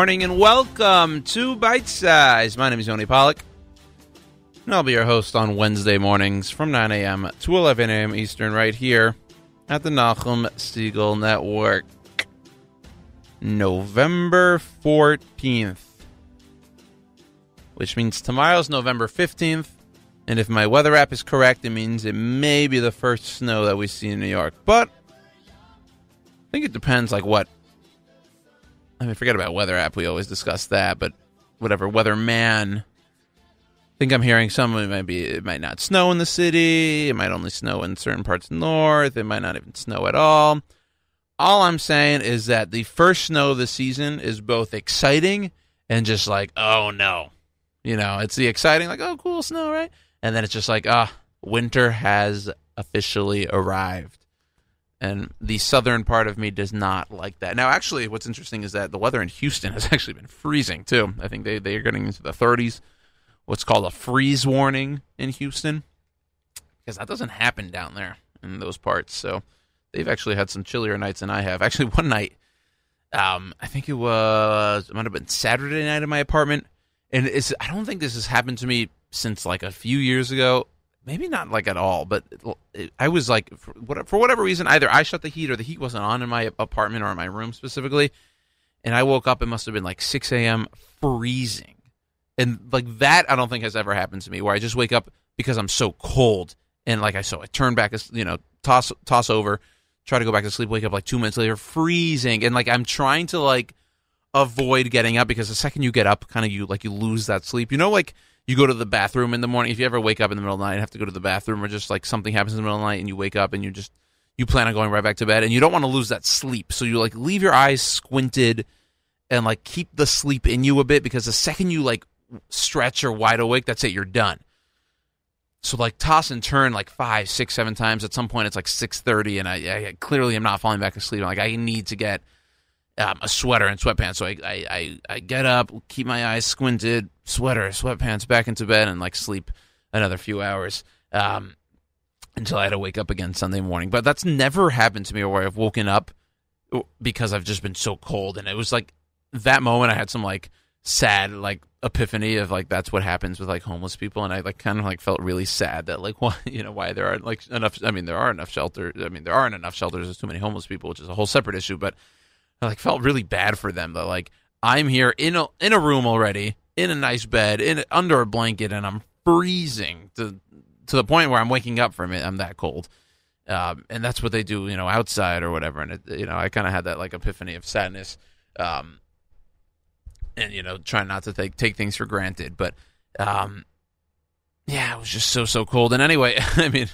Morning and welcome to Bite Size. My name is Yoni Pollak, and I'll be your host on Wednesday mornings from 9 a.m. to 11 a.m. Eastern, right here at the Nachum Segal Network. November 14th, which means tomorrow's November 15th. And if my weather app is correct, it means it may be the first snow that we see in New York. But I think it depends, like what I mean, forget about weather app. We always discuss that, but whatever weatherman. I think I'm hearing some. It might be. It might not snow in the city. It might only snow in certain parts north. It might not even snow at all. All I'm saying is that the first snow of the season is both exciting and just like, oh no, you know, it's the exciting, like, oh cool snow, right? And then it's just like, ah, winter has officially arrived and the southern part of me does not like that. Now, actually, what's interesting is that the weather in Houston has actually been freezing too. I think they they are getting into the 30s. What's called a freeze warning in Houston, because that doesn't happen down there in those parts. So they've actually had some chillier nights than I have. Actually, one night, um, I think it was it might have been Saturday night in my apartment, and it's I don't think this has happened to me since like a few years ago maybe not like at all, but I was like, for whatever reason, either I shut the heat or the heat wasn't on in my apartment or in my room specifically, and I woke up. It must have been like 6 a.m. freezing, and like that I don't think has ever happened to me where I just wake up because I'm so cold and like I so I turn back, you know, toss toss over, try to go back to sleep, wake up like two minutes later, freezing, and like I'm trying to like avoid getting up because the second you get up, kind of you like you lose that sleep. You know, like you go to the bathroom in the morning. If you ever wake up in the middle of the night and have to go to the bathroom, or just like something happens in the middle of the night and you wake up and you just you plan on going right back to bed and you don't want to lose that sleep, so you like leave your eyes squinted and like keep the sleep in you a bit because the second you like stretch or wide awake, that's it, you're done. So like toss and turn like five, six, seven times. At some point, it's like six thirty, and I, I clearly am not falling back asleep. I'm like I need to get um, a sweater and sweatpants. So I, I, I, I, get up, keep my eyes squinted, sweater, sweatpants, back into bed, and like sleep another few hours um, until I had to wake up again Sunday morning. But that's never happened to me where I've woken up because I've just been so cold. And it was like that moment I had some like sad like epiphany of like that's what happens with like homeless people and I like kind of like felt really sad that like why you know why there aren't like enough I mean there are enough shelters I mean there aren't enough shelters there's too many homeless people which is a whole separate issue but I like felt really bad for them though. Like I'm here in a in a room already, in a nice bed, in under a blanket, and I'm freezing to to the point where I'm waking up from it. I'm that cold. Um, and that's what they do, you know, outside or whatever. And it, you know, I kind of had that like epiphany of sadness, um, and you know, trying not to take take things for granted. But um, yeah, it was just so so cold. And anyway, I mean,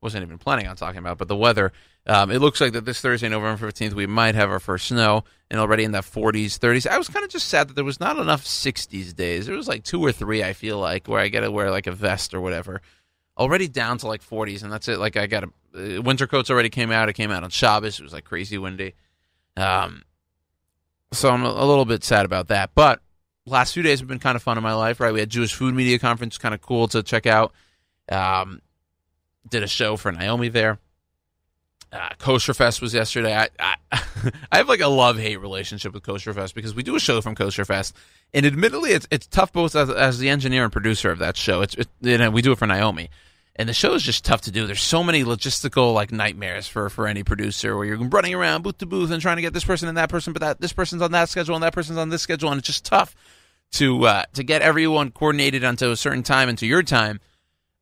wasn't even planning on talking about, but the weather um, it looks like that this Thursday, November 15th, we might have our first snow and already in the 40s, 30s. I was kind of just sad that there was not enough 60s days. There was like two or three, I feel like, where I got to wear like a vest or whatever. Already down to like 40s, and that's it. Like I got a uh, winter coats already came out. It came out on Shabbos. It was like crazy windy. Um, so I'm a, a little bit sad about that. But last few days have been kind of fun in my life, right? We had Jewish Food Media Conference, kind of cool to check out. Um, did a show for Naomi there uh, Kosher Fest was yesterday. I, I, I have like a love hate relationship with Kosher Fest because we do a show from Kosher Fest, and admittedly, it's it's tough both as, as the engineer and producer of that show. It's it, you know we do it for Naomi, and the show is just tough to do. There's so many logistical like nightmares for for any producer where you're running around booth to booth and trying to get this person and that person, but that this person's on that schedule and that person's on this schedule, and it's just tough to uh, to get everyone coordinated onto a certain time and to your time.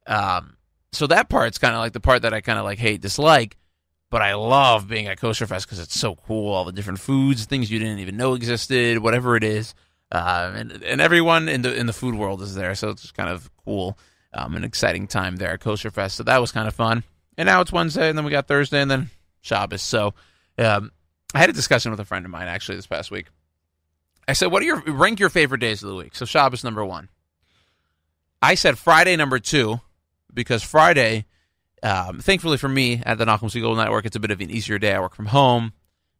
Um, so that part's kind of like the part that I kind of like hate dislike but I love being at Kosher Fest because it's so cool. All the different foods, things you didn't even know existed, whatever it is, uh, and and everyone in the in the food world is there. So it's kind of cool, um, an exciting time there at Kosher Fest. So that was kind of fun. And now it's Wednesday, and then we got Thursday, and then Shabbos. So um, I had a discussion with a friend of mine actually this past week. I said, "What are your rank your favorite days of the week?" So Shabbos number one. I said Friday number two because Friday um, thankfully for me at the Nachum Segal Network, it's a bit of an easier day. I work from home.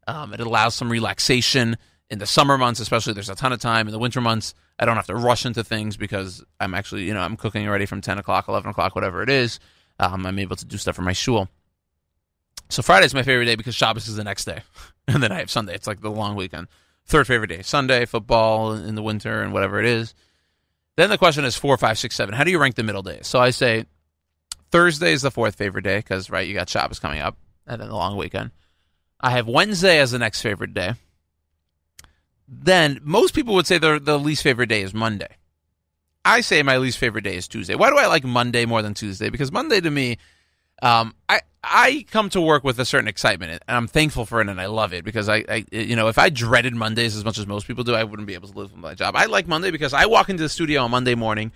Um, it allows some relaxation in the summer months, especially. There's a ton of time in the winter months. I don't have to rush into things because I'm actually, you know, I'm cooking already from 10 o'clock, 11 o'clock, whatever it is. Um, I'm able to do stuff for my shul. So Friday is my favorite day because Shabbos is the next day, and then I have Sunday. It's like the long weekend. third favorite day, Sunday, football in the winter and whatever it is. Then the question is four, five, six, seven. How do you rank the middle days? So I say Thursday is the fourth favorite day because right, you got Shabbos coming up and then the long weekend. I have Wednesday as the next favorite day. Then most people would say the the least favorite day is Monday. I say my least favorite day is Tuesday. Why do I like Monday more than Tuesday? Because Monday to me, um, I I come to work with a certain excitement, and I'm thankful for it, and I love it because I, I, you know, if I dreaded Mondays as much as most people do, I wouldn't be able to live with my job. I like Monday because I walk into the studio on Monday morning,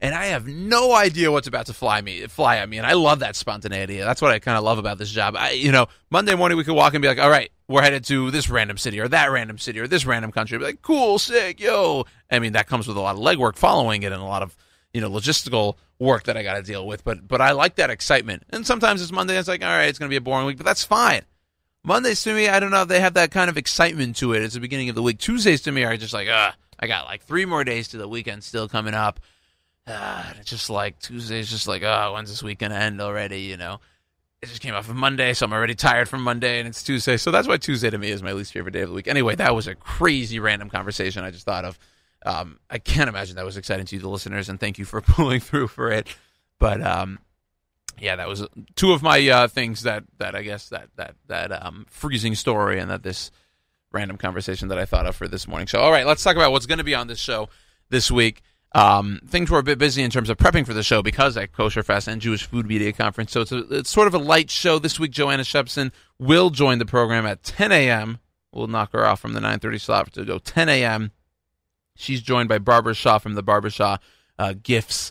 and I have no idea what's about to fly me, fly at me, and I love that spontaneity. That's what I kind of love about this job. I, you know, Monday morning we could walk and be like, all right, we're headed to this random city or that random city or this random country. Be like, cool, sick, yo. I mean, that comes with a lot of legwork following it and a lot of you know logistical work that I got to deal with. But but I like that excitement. And sometimes it's Monday. It's like all right, it's going to be a boring week, but that's fine. Mondays to me, I don't know. if They have that kind of excitement to it. It's the beginning of the week. Tuesdays to me are just like, ah, I got like three more days to the weekend still coming up. Uh, it's just like Tuesday's just like, oh, when's this week gonna end already? You know, it just came off of Monday, so I'm already tired from Monday, and it's Tuesday. So that's why Tuesday to me is my least favorite day of the week. Anyway, that was a crazy random conversation I just thought of. Um, I can't imagine that was exciting to you, the listeners, and thank you for pulling through for it. But um, yeah, that was two of my uh, things that that I guess that that that um, freezing story and that this random conversation that I thought of for this morning show. All right, let's talk about what's going to be on this show this week. Um, things were a bit busy in terms of prepping for the show because at Kosher Fest and Jewish Food Media Conference. So it's, a, it's sort of a light show this week. Joanna Shebson will join the program at 10 a.m. We'll knock her off from the 9:30 slot to go 10 a.m. She's joined by Barbara Shaw from the Barbara Shaw uh, Gifts.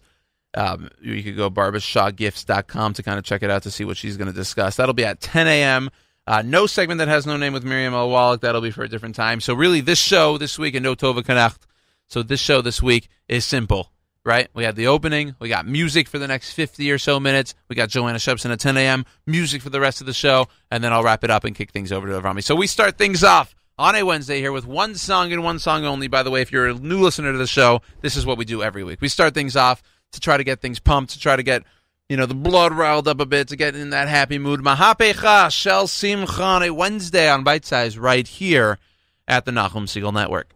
Um, you could go barbashawgifts.com to kind of check it out to see what she's going to discuss. That'll be at 10 a.m. Uh, no segment that has no name with Miriam L. Wallach. That'll be for a different time. So really, this show this week in No Tova Kanacht. So this show this week is simple, right? We had the opening. We got music for the next 50 or so minutes. We got Joanna Shebson at 10 a.m. Music for the rest of the show, and then I'll wrap it up and kick things over to Avrami. So we start things off on a Wednesday here with one song and one song only. By the way, if you're a new listener to the show, this is what we do every week. We start things off to try to get things pumped, to try to get you know the blood riled up a bit, to get in that happy mood. Mahapecha Shel Simcha on a Wednesday on Bite Size right here at the Nachum Segal Network.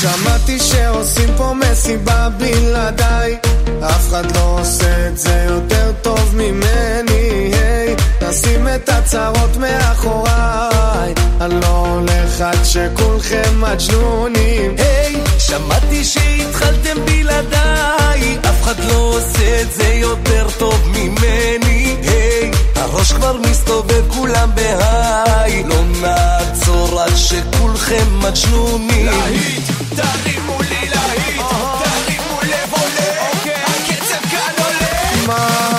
שמעתי שעושים פה מסיבה בלעדיי. אף אחד לא עושה את זה יותר טוב ממני היי, נשים את הצרות מאחוריי. אני לא הולך עד שכולכם מג'נונים היי, שמעתי שהתחלתם בלעדיי. אף אחד לא עושה את זה יותר טוב ממני. היי, הראש כבר מסתובב כולם בהיי. לא נעצור עד שכולכם מג'נונים. להיט, תרימו לי להיט, תרימו לב עולה. הקצב כאן עולה. מהפכה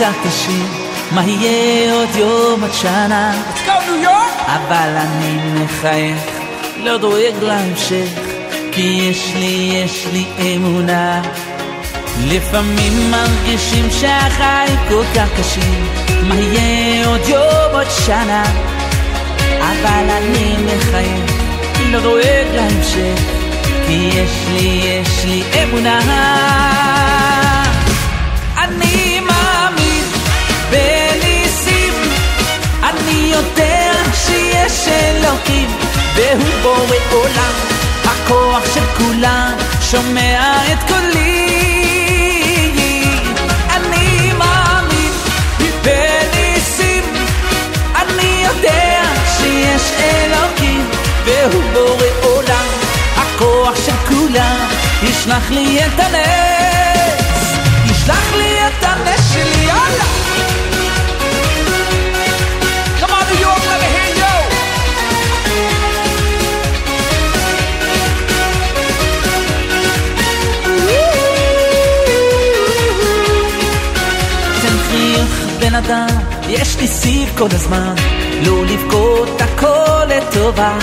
כך קשים, מה יהיה עוד יום עד שנה? Let's go, ניו יורק! אבל אני מחייך, לא דואג להמשך, כי יש לי, יש לי אמונה. לפעמים מרגישים שהחיים כל כך קשים, מה יהיה עוד יום עוד שנה? אבל אני מחייך, לא דואג להמשך, כי יש לי, יש לי אמונה. יודע שיש אלוקים והוא בורא עולם הכוח של כולם שומע את קולי. אני מאמין בניסים אני יודע שיש אלוקים והוא בורא עולם הכוח של כולם יש ישלח לי את הנס ישלח לי את הנס שלי יאללה בן אדם יש לי סיב כל הזמן לא לבכות הכל לטובה.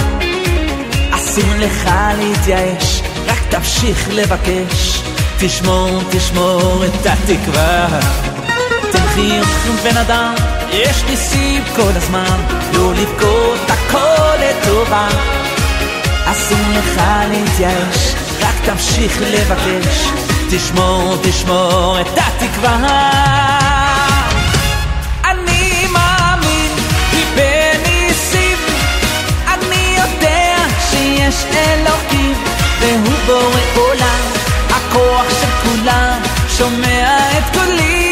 אסור לך להתייאש רק תמשיך לבקש. תשמור, תשמור את התקווה. תן חיוך בן אדם יש לי סיב כל הזמן לא לבכות הכל לטובה. אסור לך להתייאש רק תמשיך לבקש. תשמור, תשמור את התקווה שיש אלוקים והוא בורא עולם. הכוח של כולם שומע את קולי.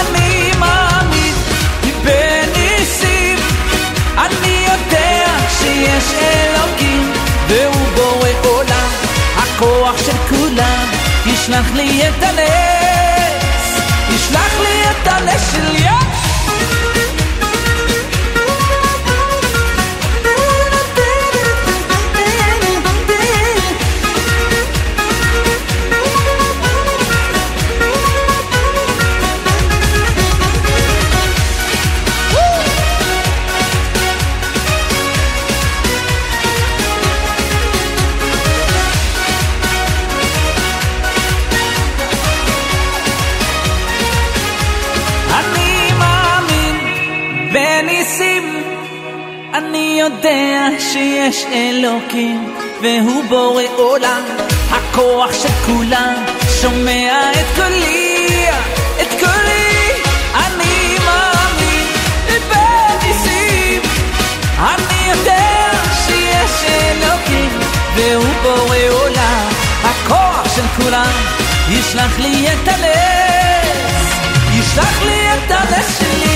אני מאמין בניסים אני יודע שיש אלוקים והוא בורא עולם. הכוח של כולם ישלח לי את הנס ישלח לי את הנס שלי אלוקים והוא בורא עולם. הכוח של כולם שומע את קולי את קולי. אני מאמין בניסים אני יודע שיש אלוקים והוא בורא עולם. הכוח של כולם ישלח לי את הנס ישלח לי את הנס שלי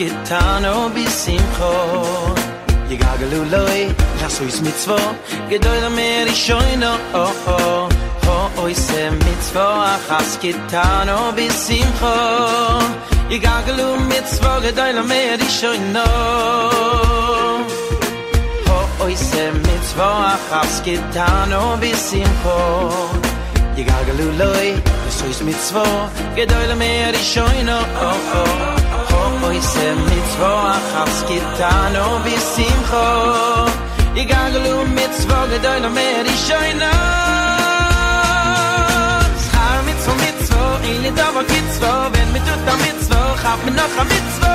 gitano bisimcho Yegagalu loi, lasu is mitzvo Gedoyla meri shoyno, oh oh. Ho oh, oise mitzvo, achas gitano bisimcho Yegagalu mitzvo, gedoyla meri shoyno Ho oh, oise mitzvo, achas gitano bisimcho Yegagalu loi, lasu is mitzvo Gedoyla meri shoyno, oh oh. Oh oi se mitzvo achas kitano bisimcho igaglu mitzvo gedoy le mer shoyno schar mitzvo mitzvo in le dava mitzvo wenn mit tut da mitzvo hab mir noch a mitzvo.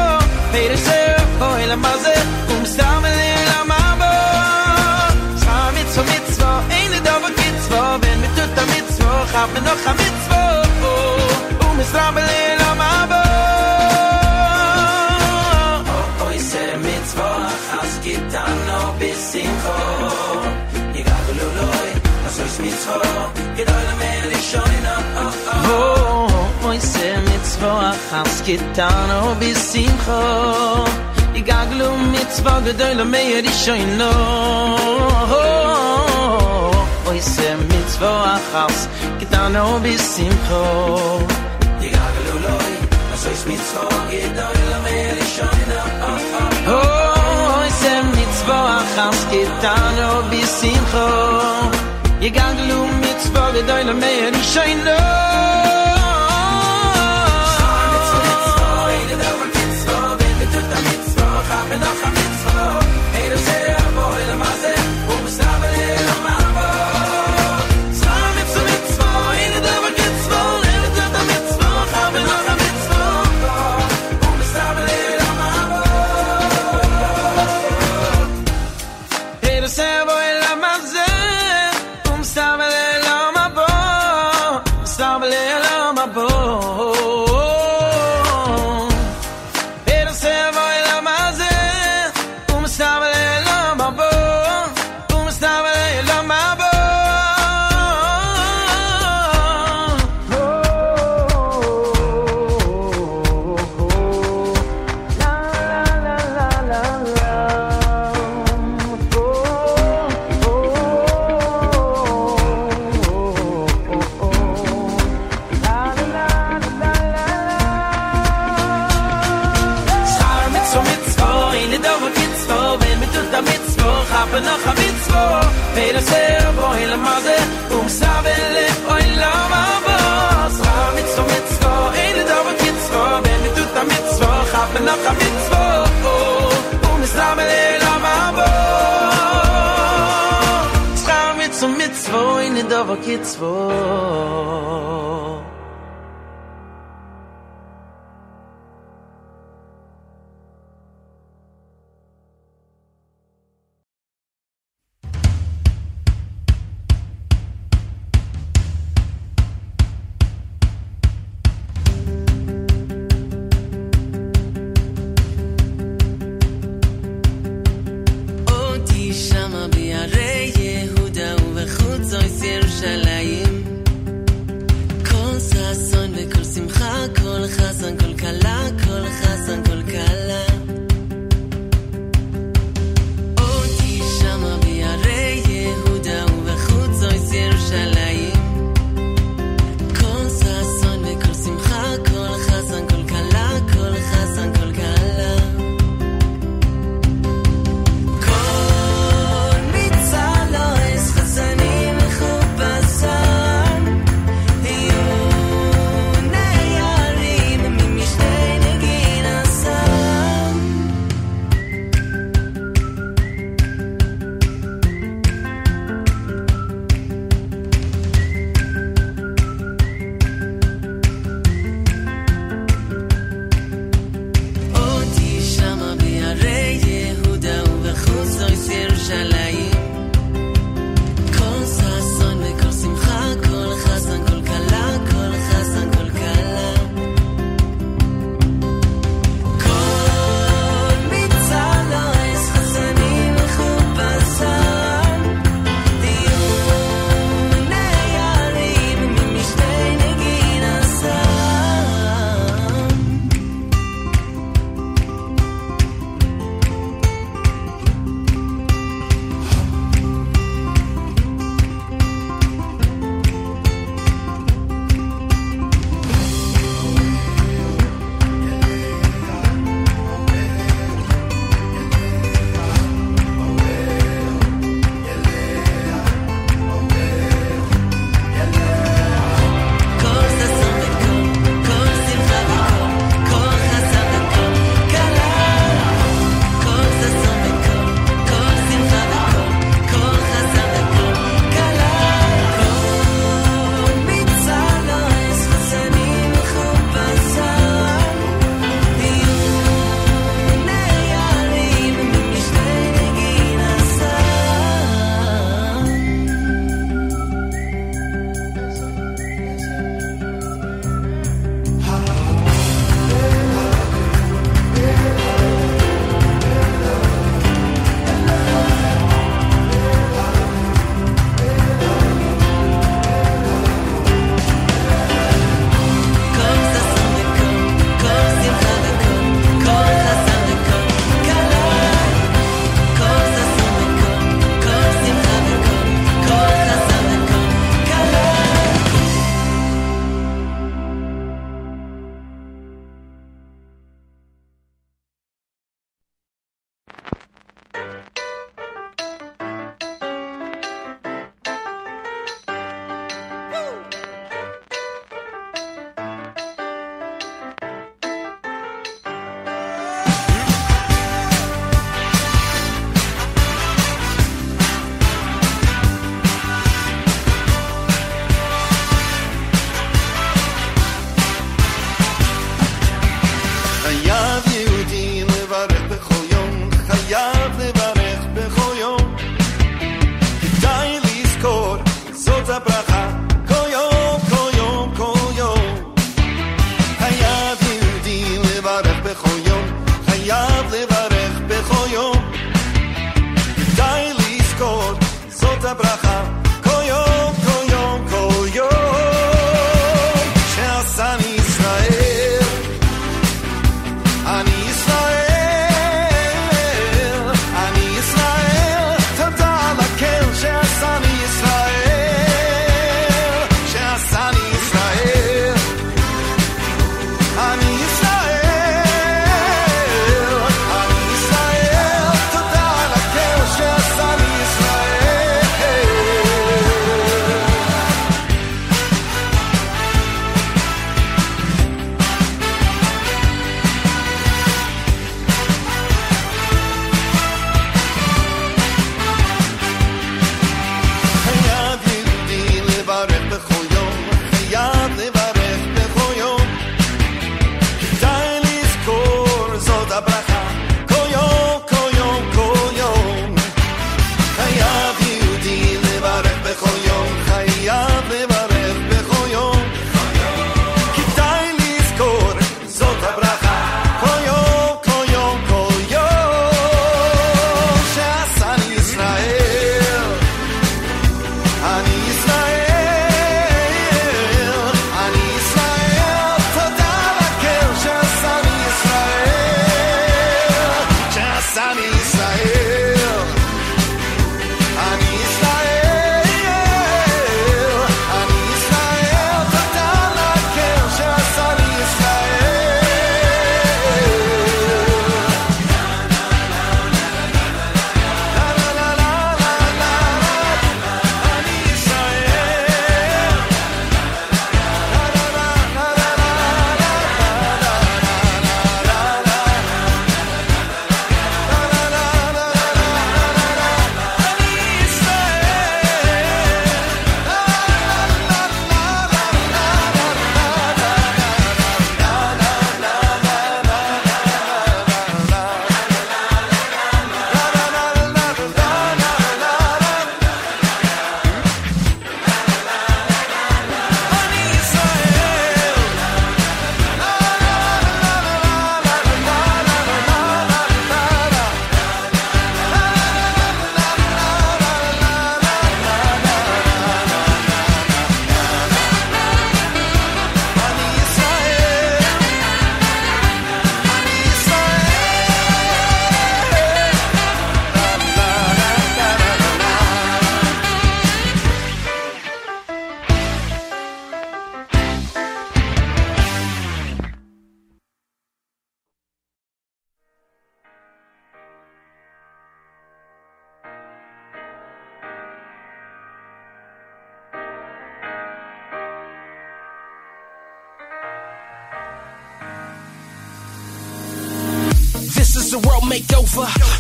Peter se oi la maze um stamel la mabo. Schar mitzvo mitzvo in le dava mitzvo wenn mit tut mitzvo hab mir noch a mitzvo. Misrabel in a bisimcho Yigagulu loy Asois mitzvah Gedoy la meri shoyna Oi se mitzvah As gitano bisimcho Yigagulu mitzvah Gedoy la meri shoyna Oi se mitzvah As gitano bisimcho sois mitzvah gedoy la mer shoyna oh ise mitzvah Hans kitano bisimcho Yigandlu mitzvah Vedoyle meir ishaino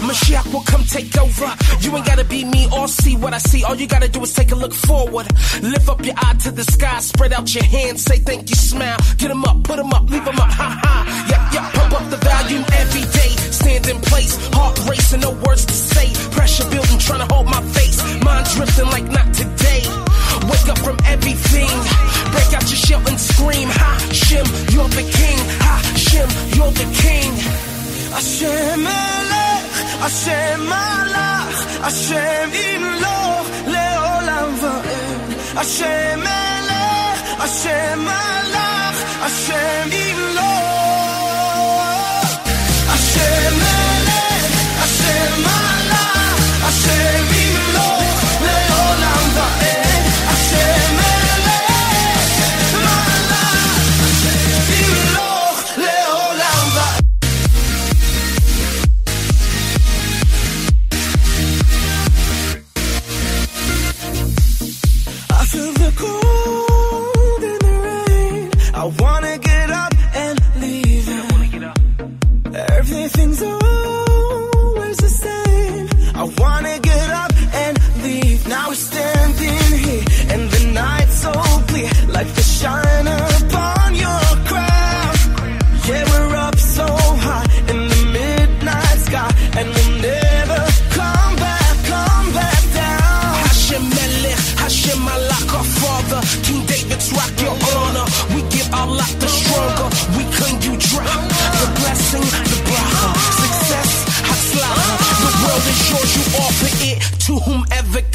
Mashiach will come take over. You ain't gotta be me or see what I see. All you gotta do is take a look forward. Lift up your eye to the sky, spread out your hands, say thank you, smile. Get them up, put them up, leave them up, ha ha. Yeah yeah. pump up the volume every day. Stand in place, heart racing, no words to say. Pressure building, trying to hold my face. Mind drifting like not today. Wake up from everything. Break out your shell and scream. Ha, Shim, you're the king. Ha, Shim, you're the king. Hashem, השם מלך, השם ימלוך לעולם ועד. השם מלך, השם מלך, השם ימלוך. השם מלך,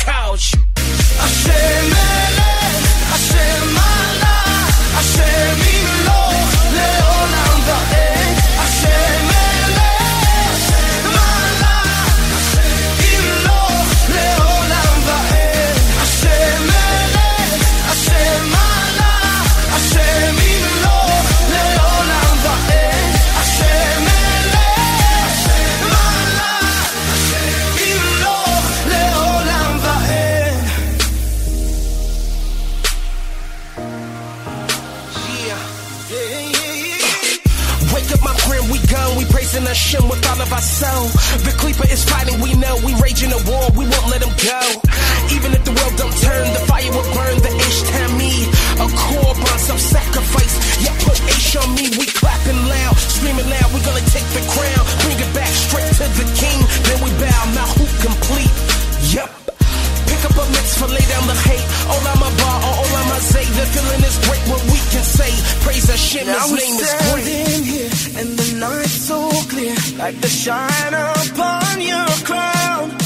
couch. To whomever couch. raging a war, we won't let them go. Even if the world don't turn, the fire will burn the ish me. A korban, some sacrifice. Yeah, put H on me, we clapping loud, screaming loud, we gonna take the crown. Bring it back straight to the king, then we bow, now who complete? Yep. Pick up a mitzvah, lay down the hate. All I'm a bar, all I'm a say. The feeling is great, what we can say. Praise Hashem, Now his we're name is great. Like the shine upon your crown.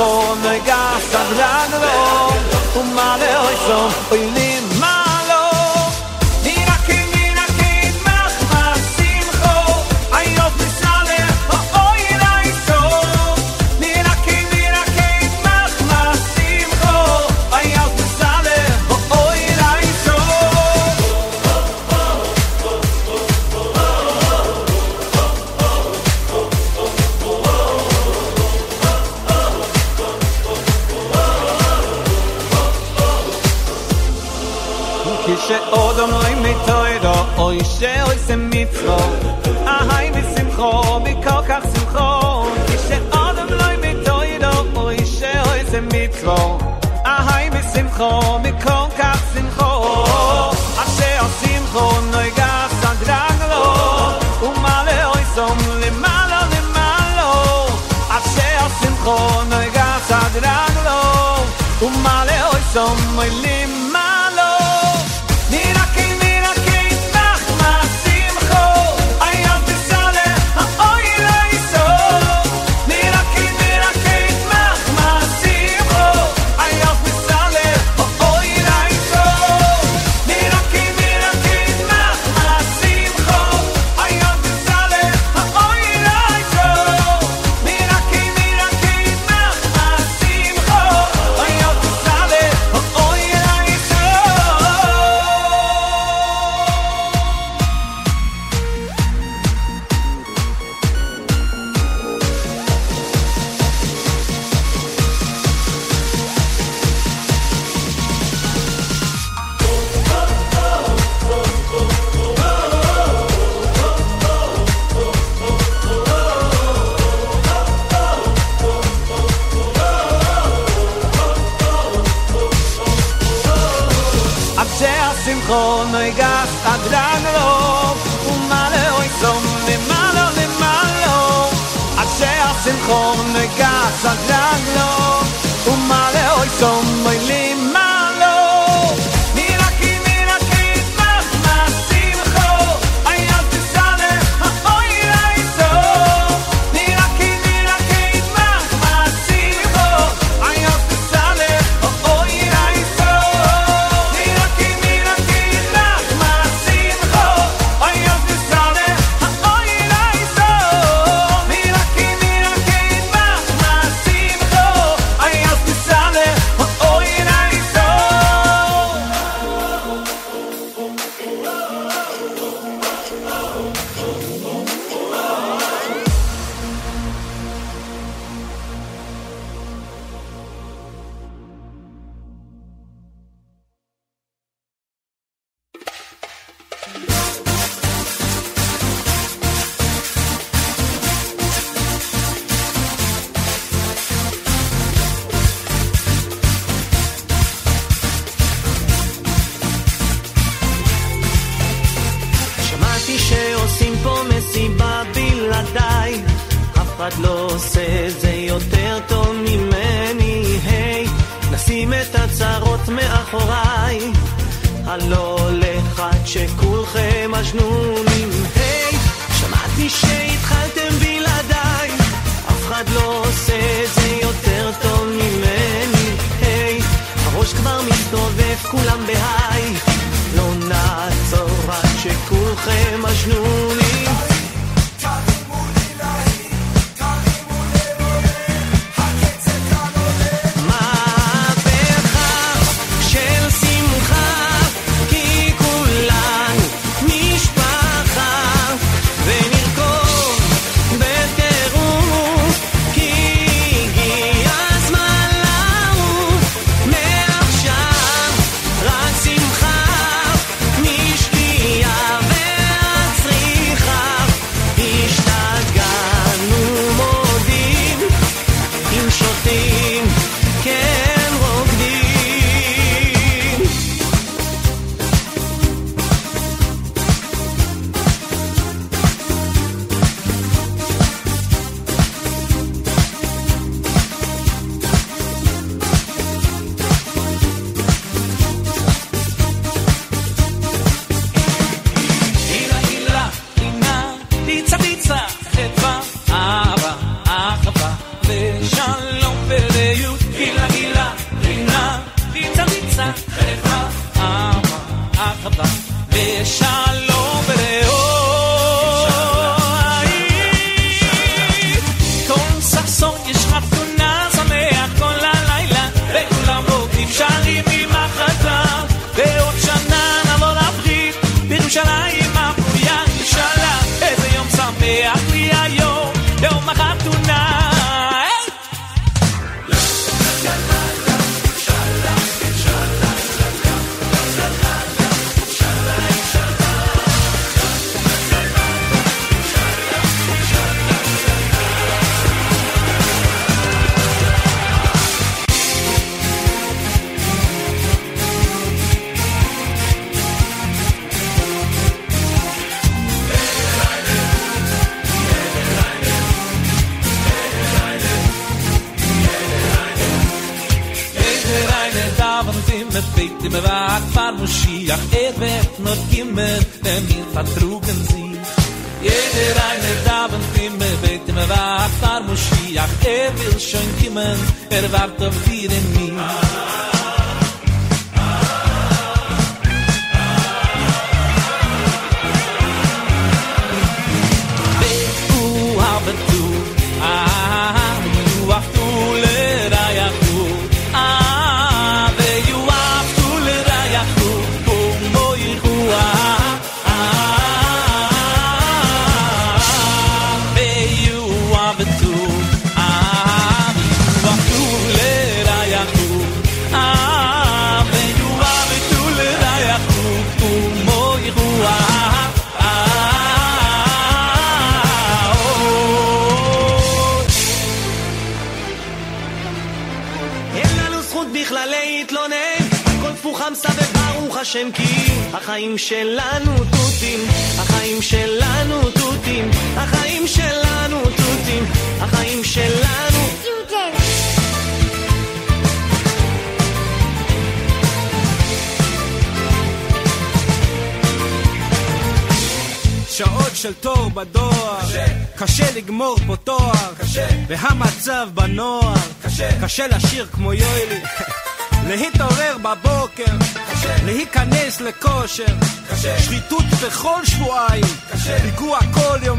Lord,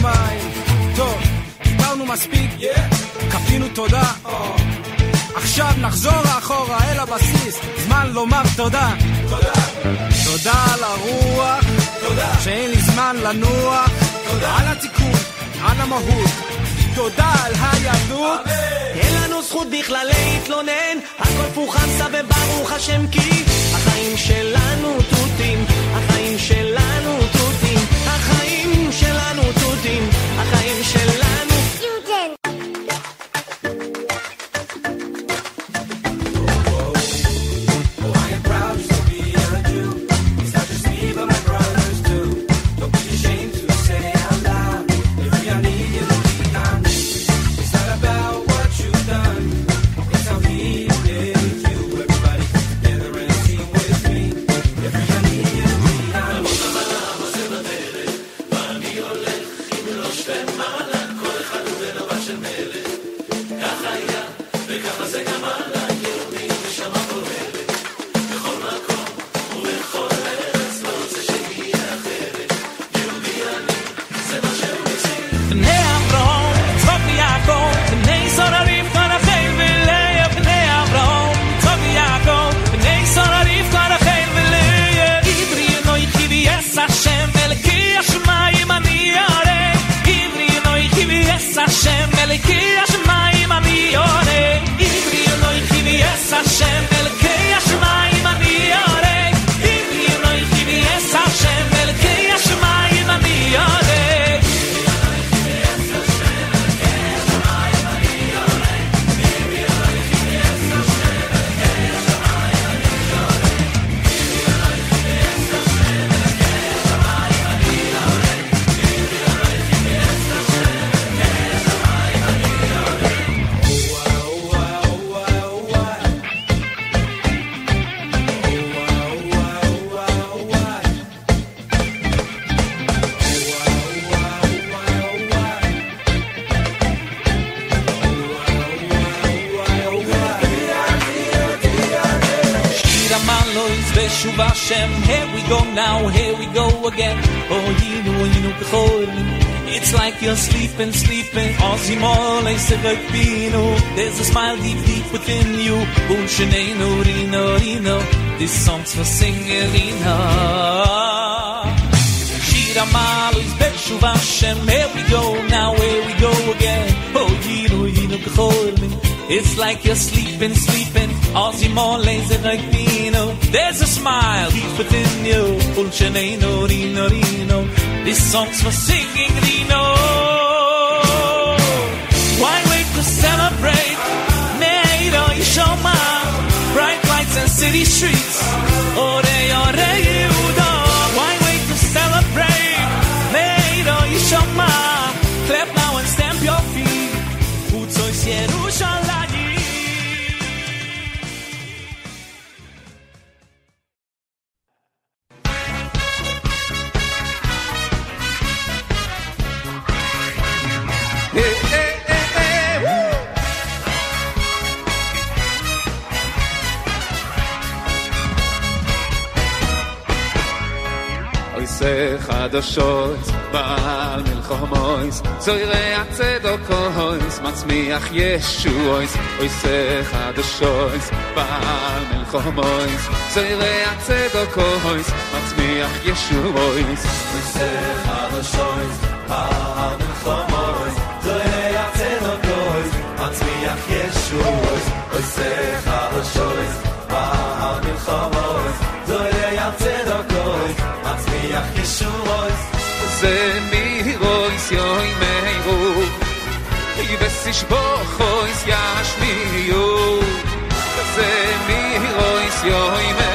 יומיים. טוב, דיברנו מספיק, כפינו תודה. עכשיו נחזור אחורה אל הבסיס, זמן לומר תודה. תודה. תודה על הרוח, תודה. שאין לי זמן לנוח, תודה. על התיקון, על המהות. תודה על היהדות. אין לנו זכות בכלל להתלונן, הכל פוחסה וברוך השם כי החיים שלנו תותים, החיים שלנו תותים, There's a smile deep, deep within you. Bunshenenu, rino, rino. This song's for singing, rino. Shira malu is Hashem. Here we go, now here we go again. Oh, yinu, yinu, kcholmin. It's like you're sleeping, sleeping. Ozzy lazy like Pino. There's a smile deep within you. Bunshenenu, rino, rino. This song's for singing, rino. Celebrate. Neiro Yishoma, bright lights and city streets. Ore חדשות בעל מלחומויס זוירי הצדוקויס מצמיח ישועויס אויסי חדשויס בעל מלחומויס זוירי הצדוקויס מצמיח ישועויס אויסי חדשויס בעל מלחומויס זוירי הצדוקויס מצמיח ישועויס אויסי מצמיח ישועויס זה מירויס יוי מיירו יבסיש בוכויס ישמיעו זה מירויס יוי מיירו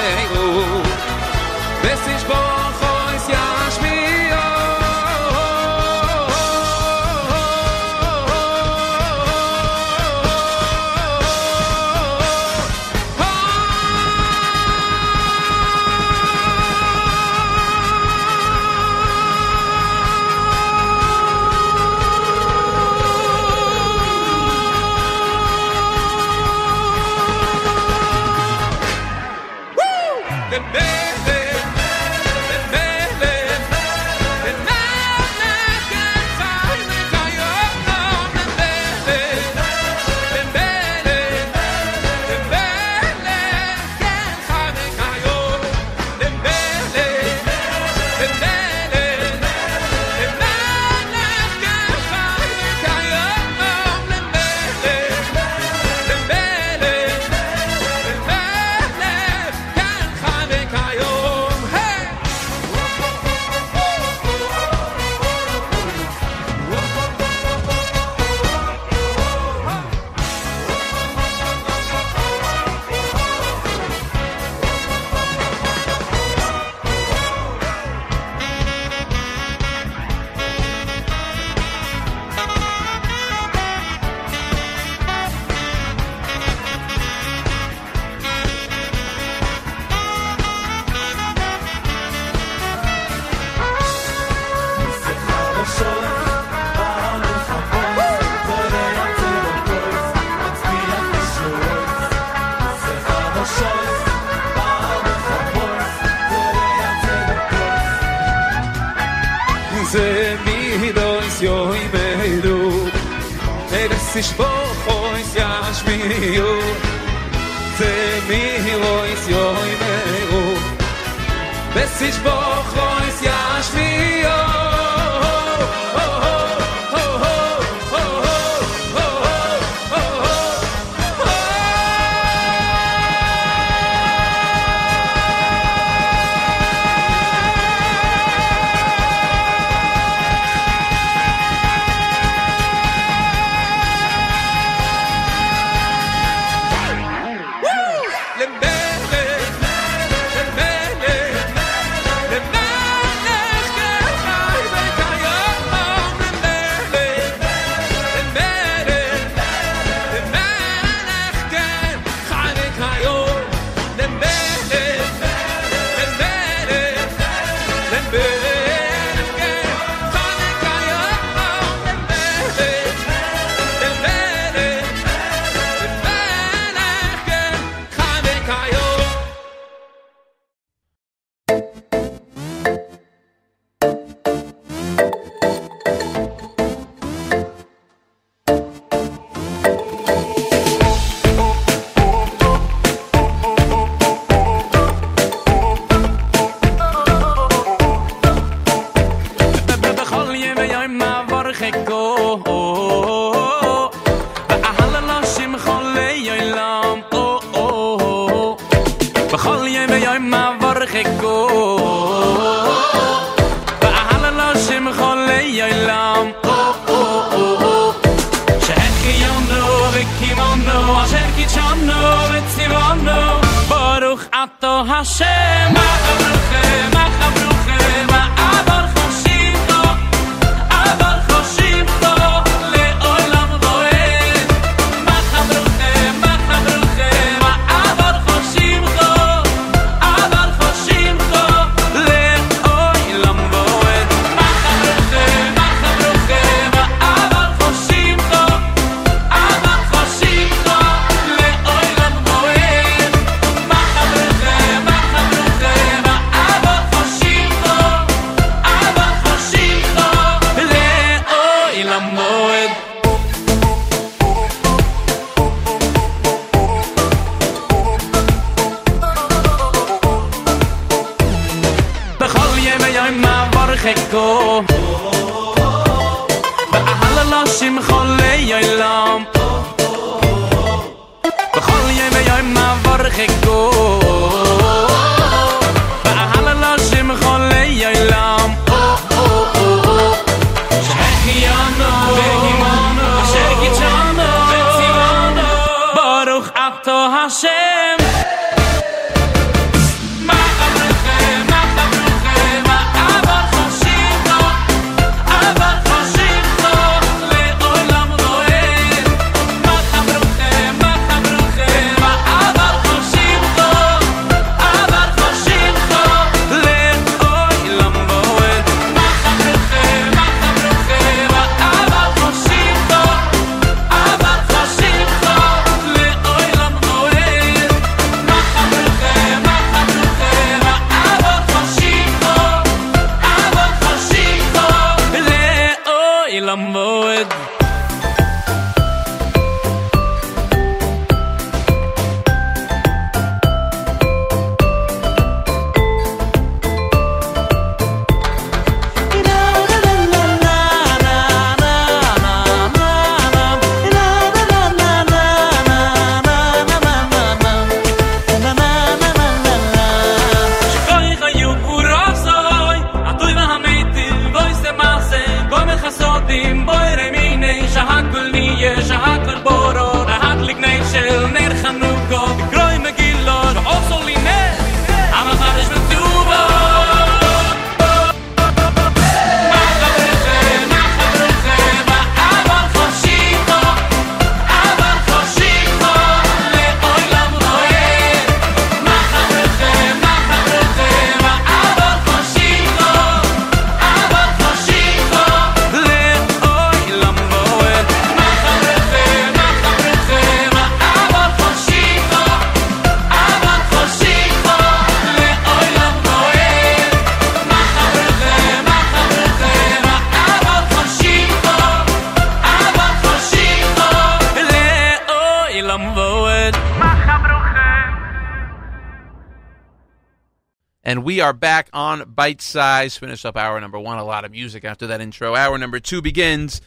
And we are back on Bite Size. Finish up hour number one. A lot of music after that intro. Hour number two begins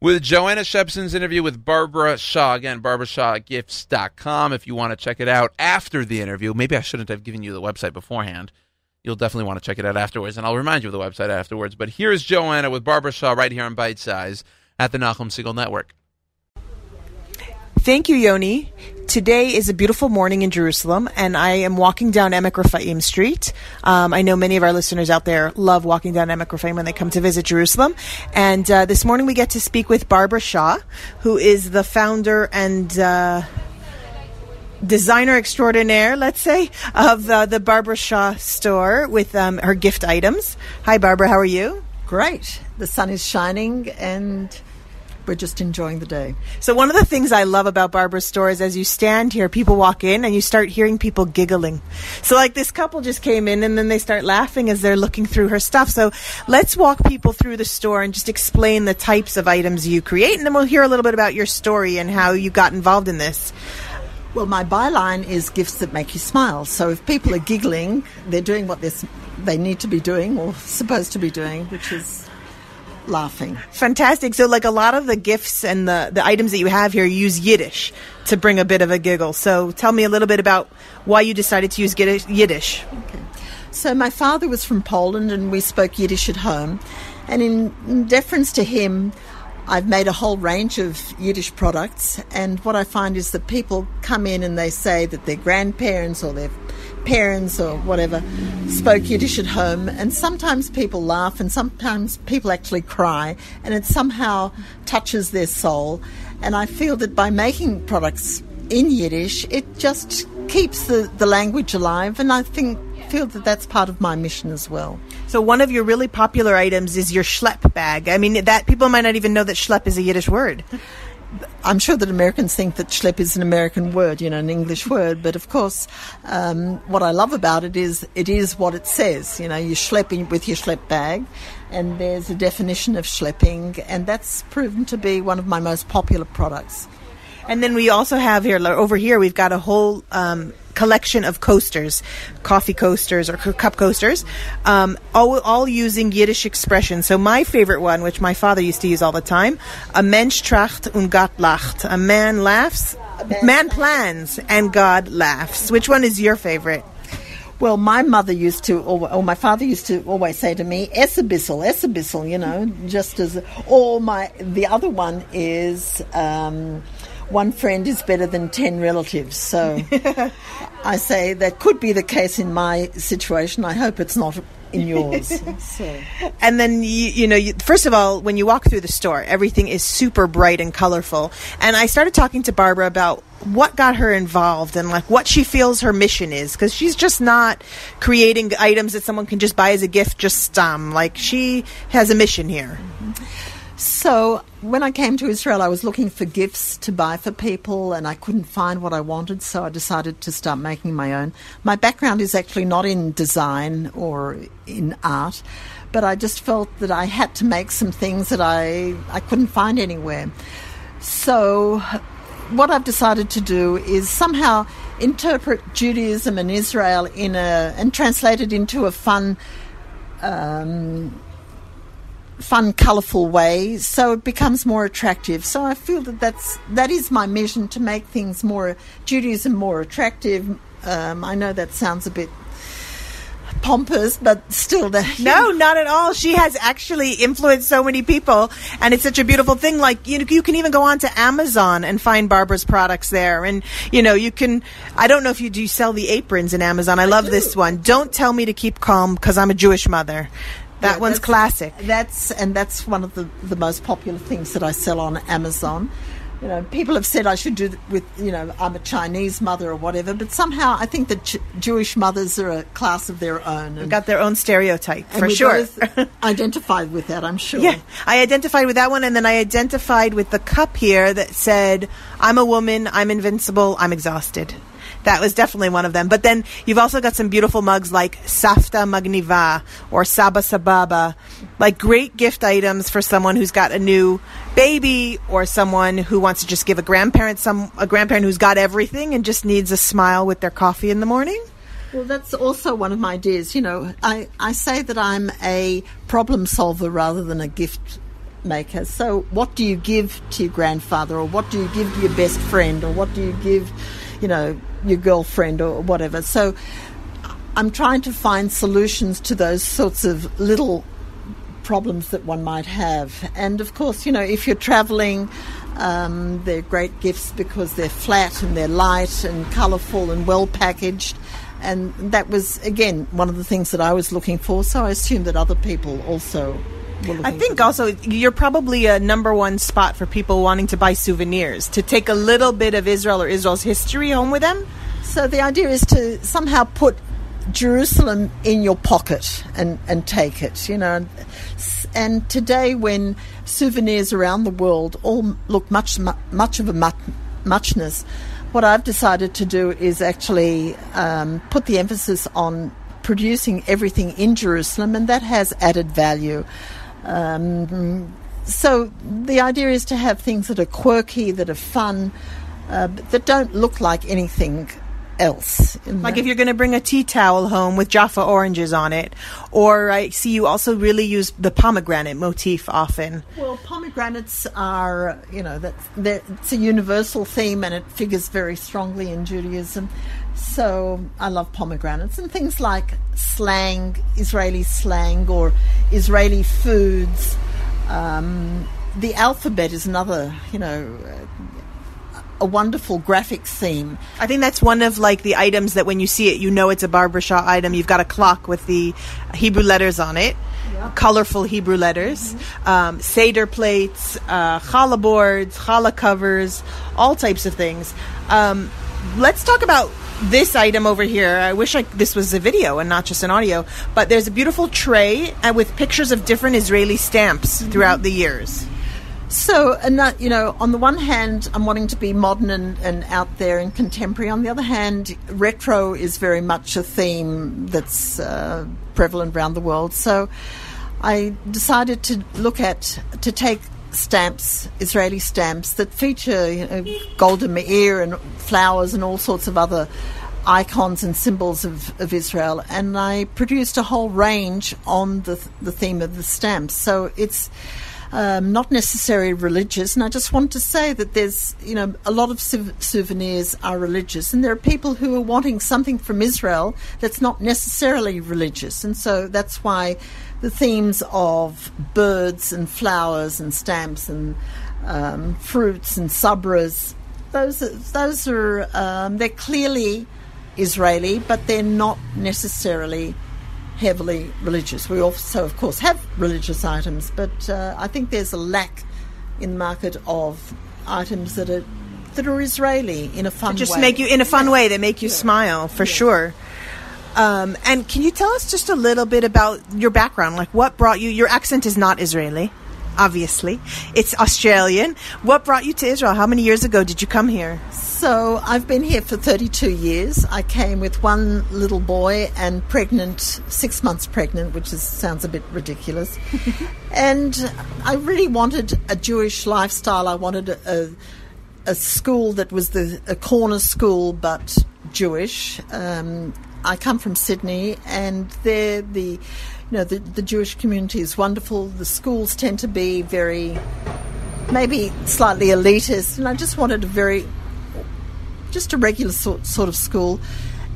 with Joanna Shebson's interview with Barbara Shaw. Again, barbarashawgifts.com if you want to check it out after the interview. Maybe I shouldn't have given you the website beforehand. You'll definitely want to check it out afterwards, and I'll remind you of the website afterwards. But here's Joanna with Barbara Shaw right here on Bite Size at the Nachum Segal Network. Thank you, Yoni. Today is a beautiful morning in Jerusalem, and I am walking down Emek Raphaim Street. Um, I know many of our listeners out there love walking down Emek Raphaim when they come to visit Jerusalem. And uh, this morning we get to speak with Barbara Shaw, who is the founder and uh, designer extraordinaire, let's say, of uh, the Barbara Shaw store with um, her gift items. Hi, Barbara. How are you? Great. The sun is shining and we're just enjoying the day. So one of the things I love about Barbara's store is as you stand here, people walk in and you start hearing people giggling. So like this couple just came in and then they start laughing as they're looking through her stuff. So let's walk people through the store and just explain the types of items you create and then we'll hear a little bit about your story and how you got involved in this. Well, my byline is gifts that make you smile. So if people are giggling, they're doing what they're, they need to be doing or supposed to be doing, which is laughing. Fantastic. So like a lot of the gifts and the, the items that you have here use Yiddish to bring a bit of a giggle. So tell me a little bit about why you decided to use Yiddish. Yiddish. So my father was from Poland and we spoke Yiddish at home. And in, in deference to him, I've made a whole range of Yiddish products. And what I find is that people come in and they say that their grandparents or their parents or whatever spoke Yiddish at home. And sometimes people laugh and sometimes people actually cry. And it somehow touches their soul. And I feel that by making products in Yiddish, it just keeps the, the language alive. And I think feel that that's part of my mission as well. So one of your really popular items is your schlep bag. I mean, that people might not even know that schlep is a Yiddish word. I'm sure that Americans think that schlep is an American word, you know, an English word. But of course, um, what I love about it is it is what it says. You know, you're schlepping with your schlep bag, and there's a definition of schlepping, and that's proven to be one of my most popular products. And then we also have here over here we've got a whole um, collection of coasters, coffee coasters or cup coasters, um, all, all using Yiddish expressions. So my favorite one, which my father used to use all the time, a Mensch tracht und Gott lacht. A man laughs, man plans, and God laughs. Which one is your favorite? Well, my mother used to, or, my father used to always say to me, "Essabissel, essabissel," you know, just as. Or my the other one is. Um, one friend is better than 10 relatives. So I say that could be the case in my situation. I hope it's not in yours. so. And then you, you know, you, first of all, when you walk through the store, everything is super bright and colorful. And I started talking to Barbara about what got her involved and like what she feels her mission is because she's just not creating items that someone can just buy as a gift. Just um, like she has a mission here. So when I came to Israel, I was looking for gifts to buy for people, and I couldn't find what I wanted, so I decided to start making my own. My background is actually not in design or in art, but I just felt that I had to make some things that I I couldn't find anywhere. So what I've decided to do is somehow interpret Judaism and Israel in a and translate it into a fun. Um, fun, colourful way, so it becomes more attractive. So I feel that that's that is my mission to make things more Judaism more attractive. Um, I know that sounds a bit pompous, but still, the, no, not at all. She has actually influenced so many people, and it's such a beautiful thing. Like you, you can even go on to Amazon and find Barbara's products there, and you know you can. I don't know if you do sell the aprons in Amazon. I love this one. Don't tell me to keep calm because I'm a Jewish mother. That Yeah, one's classic. That's and that's one of the, the most popular things that I sell on Amazon. You know, people have said I should do th- with you know I'm a Chinese mother or whatever, but somehow I think that J- Jewish mothers are a class of their own. They've got their own stereotype for sure. identified with that, I'm sure. Yeah, I identified with that one, and then I identified with the cup here that said, "I'm a woman. I'm invincible. I'm exhausted." That was definitely one of them. But then you've also got some beautiful mugs like Safta Magniva or Saba Sababa, like great gift items for someone who's got a new baby or someone who wants to just give a grandparent some a grandparent who's got everything and just needs a smile with their coffee in the morning. Well, that's also one of my ideas. You know, I, I say that I'm a problem solver rather than a gift maker. So, what do you give to your grandfather, or what do you give to your best friend, or what do you give, you know, your girlfriend, or whatever? So, I'm trying to find solutions to those sorts of little problems that one might have. And of course, you know, if you're traveling, um, they're great gifts because they're flat and they're light and colourful and well packaged. And that was, again, one of the things that I was looking for. So I assume that other people also I think also you're probably a number one spot for people wanting to buy souvenirs to take a little bit of Israel or Israel's history home with them. So the idea is to somehow put Jerusalem in your pocket and, and take it, you know. And today, when souvenirs around the world all look much much of a muchness, what I've decided to do is actually um, put the emphasis on producing everything in Jerusalem, and that has added value. Um, so the idea is to have things that are quirky, that are fun, uh, but that don't look like anything else. Like if you're going to bring a tea towel home with Jaffa oranges on it, or I see you also really use the pomegranate motif often. Well, pomegranates are, you know, that's it's a universal theme and it figures very strongly in Judaism. So I love pomegranates and things like slang, Israeli slang, or Israeli foods. Um, the alphabet is another, you know, a wonderful graphic theme. I think that's one of like the items that when you see it, you know it's a Barbara Shaw item. You've got a clock with the Hebrew letters on it, colorful Hebrew letters, um, Seder plates, uh, challah boards, challah covers, all types of things. Um, let's talk about this item over here. I wish I, this was a video and not just an audio, but there's a beautiful tray uh, with pictures of different Israeli stamps throughout the years. So, and that, you know, on the one hand, I'm wanting to be modern and, and out there and contemporary. On the other hand, retro is very much a theme that's uh, prevalent around the world. So, I decided to look at to take stamps, Israeli stamps that feature you know, Golda Meir and flowers and all sorts of other icons and symbols of, of Israel. And I produced a whole range on the, the theme of the stamps. So it's um, not necessarily religious. And I just want to say that there's, you know, a lot of sou- souvenirs are religious, and there are people who are wanting something from Israel that's not necessarily religious. And so that's why the themes of birds and flowers and stamps and um, fruits and sabras, those are, those are um, they're clearly Israeli, but they're not necessarily heavily religious. We also, of course, have religious items, but uh, I think there's a lack in the market of items that are that are Israeli in a fun just way. make you in a fun way. They make you smile for sure. Um, and can you tell us just a little bit about your background? Like, what brought you? Your accent is not Israeli, obviously. It's Australian. What brought you to Israel? How many years ago did you come here? So I've been here for 32 years. I came with one little boy and pregnant, six months pregnant, which is, sounds a bit ridiculous. and I really wanted a Jewish lifestyle. I wanted a, a, a school that was the a corner school but Jewish. Um, I come from Sydney, and there the you know the, the Jewish community is wonderful. The schools tend to be very maybe slightly elitist, and I just wanted a very just a regular sort, sort of school.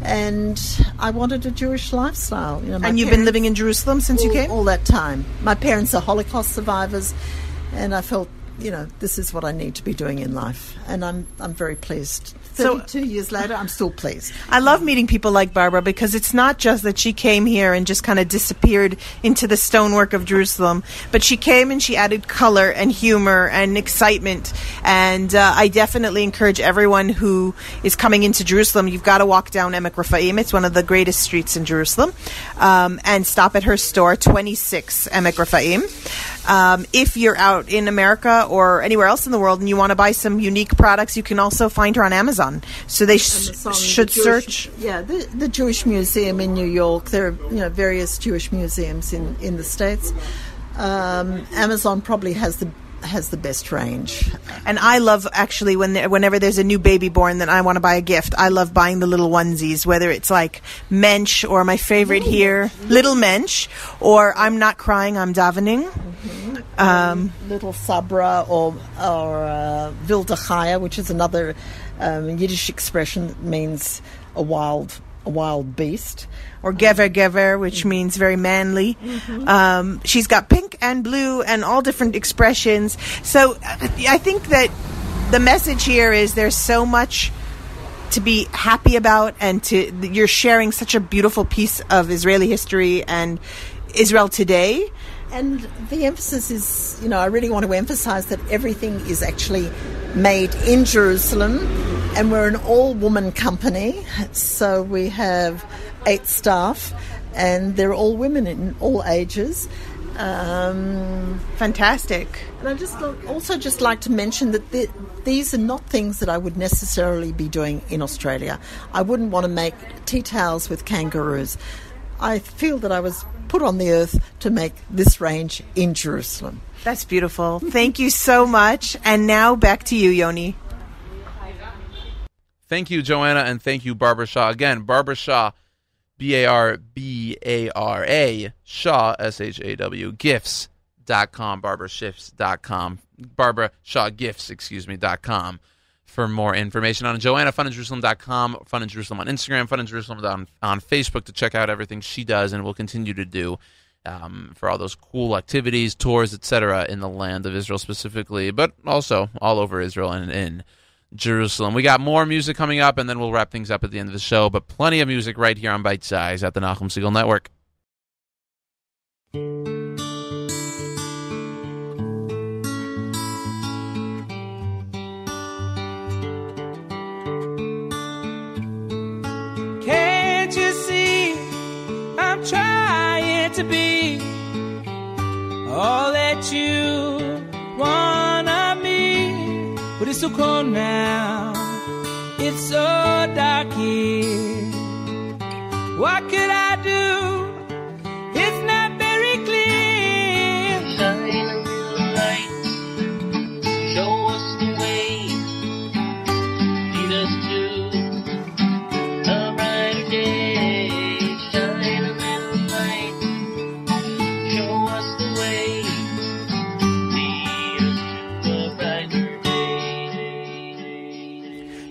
And I wanted a Jewish lifestyle. You know, and you've been living in Jerusalem since you came? all that time. My parents are Holocaust survivors, and I felt, you know, this is what I need to be doing in life, and I'm I'm very pleased. So- Thirty-two years later, I'm still pleased. I love meeting people like Barbara because it's not just that she came here and just kind of disappeared into the stonework of Jerusalem, but she came and she added color and humor and excitement. And uh, I definitely encourage everyone who is coming into Jerusalem, you've got to walk down Emek Rafaim. It's one of the greatest streets in Jerusalem. Um, and stop at her store, 26 Emek Raphaim. Um, if you're out in America or anywhere else in the world and you want to buy some unique products, you can also find her on Amazon. So they sh- Amazon, should the Jewish- search. Yeah, the, the Jewish Museum in New York. There are you know various Jewish museums in in the states. Um, Amazon probably has the has the best range. And I love actually when there, whenever there's a new baby born that I want to buy a gift, I love buying the little onesies, whether it's like Mensch or my favorite here, Little Mensch, or I'm not crying, I'm davening. Um, Little Sabra or or uh, Wilde Chaya, which is another um, Yiddish expression that means a wild a wild beast. Or Gever Gever, which means very manly. Um, she's got pink and blue and all different expressions. So uh, I think that the message here is there's so much to be happy about, and to you're sharing such a beautiful piece of Israeli history and Israel today. And the emphasis is, you know, I really want to emphasize that everything is actually made in Jerusalem, and we're an all woman company. So we have eight staff, and they're all women in all ages. Um, Fantastic. and I just also just like to mention that the, these are not things that I would necessarily be doing in Australia. I wouldn't want to make tea towels with kangaroos. I feel that I was put on the earth to make this range in Jerusalem. That's beautiful. Thank you so much. And now back to you, Yoni. Thank you, Joanna, and thank you, Barbara Shaw. Again, Barbara Shaw, B A R B A R A, Shaw, S H A W, gifts.com, barbarashifts.com, Barbara Shifts dot com Barbara Shaw Gifts, excuse me, dot com for more information on Joanna, funinjerusalem.com, Fun in Jerusalem on Instagram, Fun in Jerusalem on, on Facebook to check out everything she does and will continue to do. Um, for all those cool activities, tours, etc., in the land of Israel specifically, but also all over Israel and in Jerusalem. We got more music coming up, and then we'll wrap things up at the end of the show. But plenty of music right here on Bite Size at the Nachum Segal Network. Can't you see I'm trying to be all that you want it's so cold now, it's so dark here. What could I do? It's not very clear.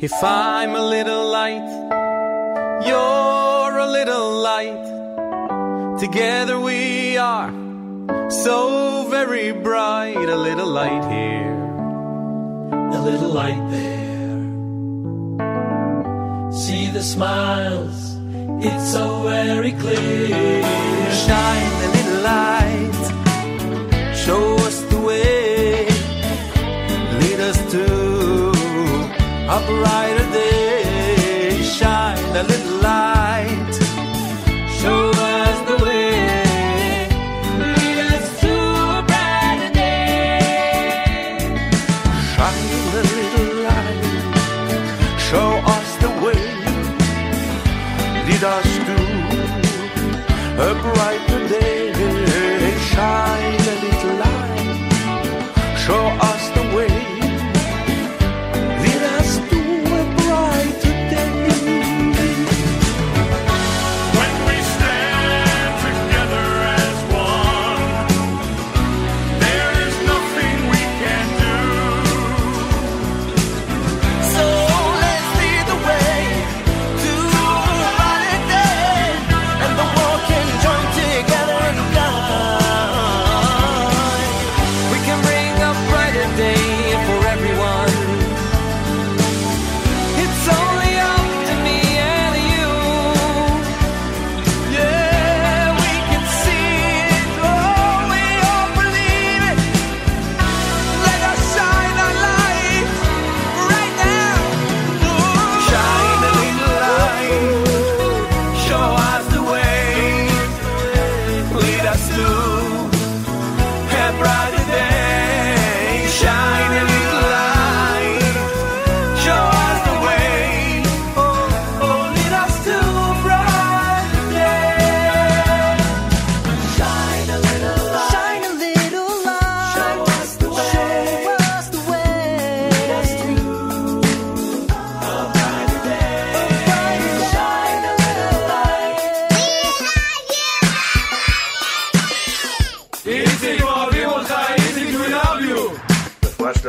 If I'm a little light, you're a little light. Together we are so very bright. A little light here, a little light there. See the smiles, it's so very clear. Shine the little light. Show Right.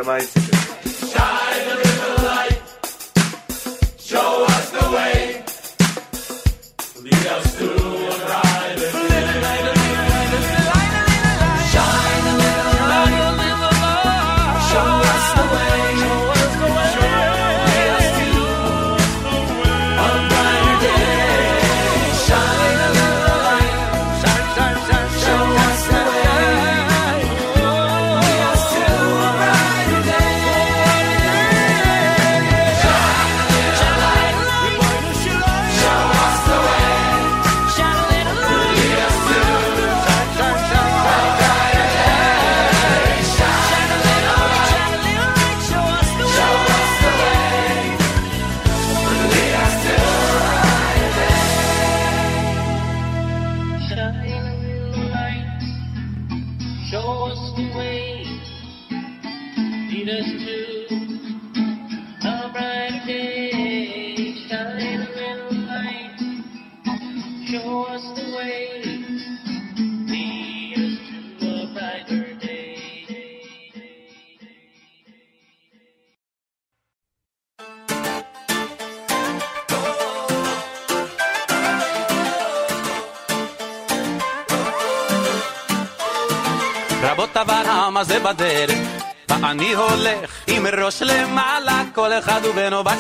My.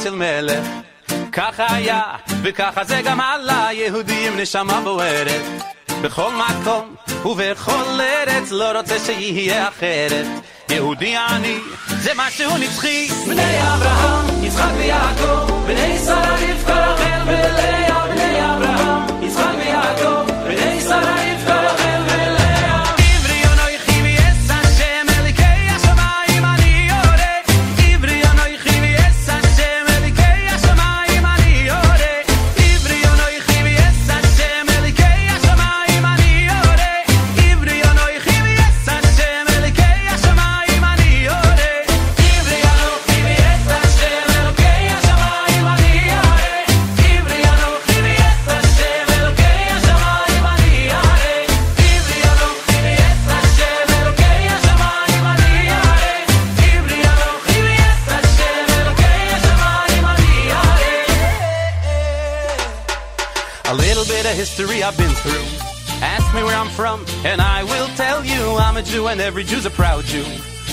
של מלך. כך היה, וככה זה גם עלה, יהודים נשמה בוערת. בכל מקום ובכל ארץ, לא רוצה שיהיה אחרת. יהודי אני, זה משהו נצחי. בני אברהם, יצחק ויעקב, בני שרה, רבקה, רחל ולאה, בני אברהם, יצחק ויעקב, בני שרה, רבקה, history I've been through. Ask me where I'm from, and I will tell you I'm a Jew, and every Jew's a proud Jew.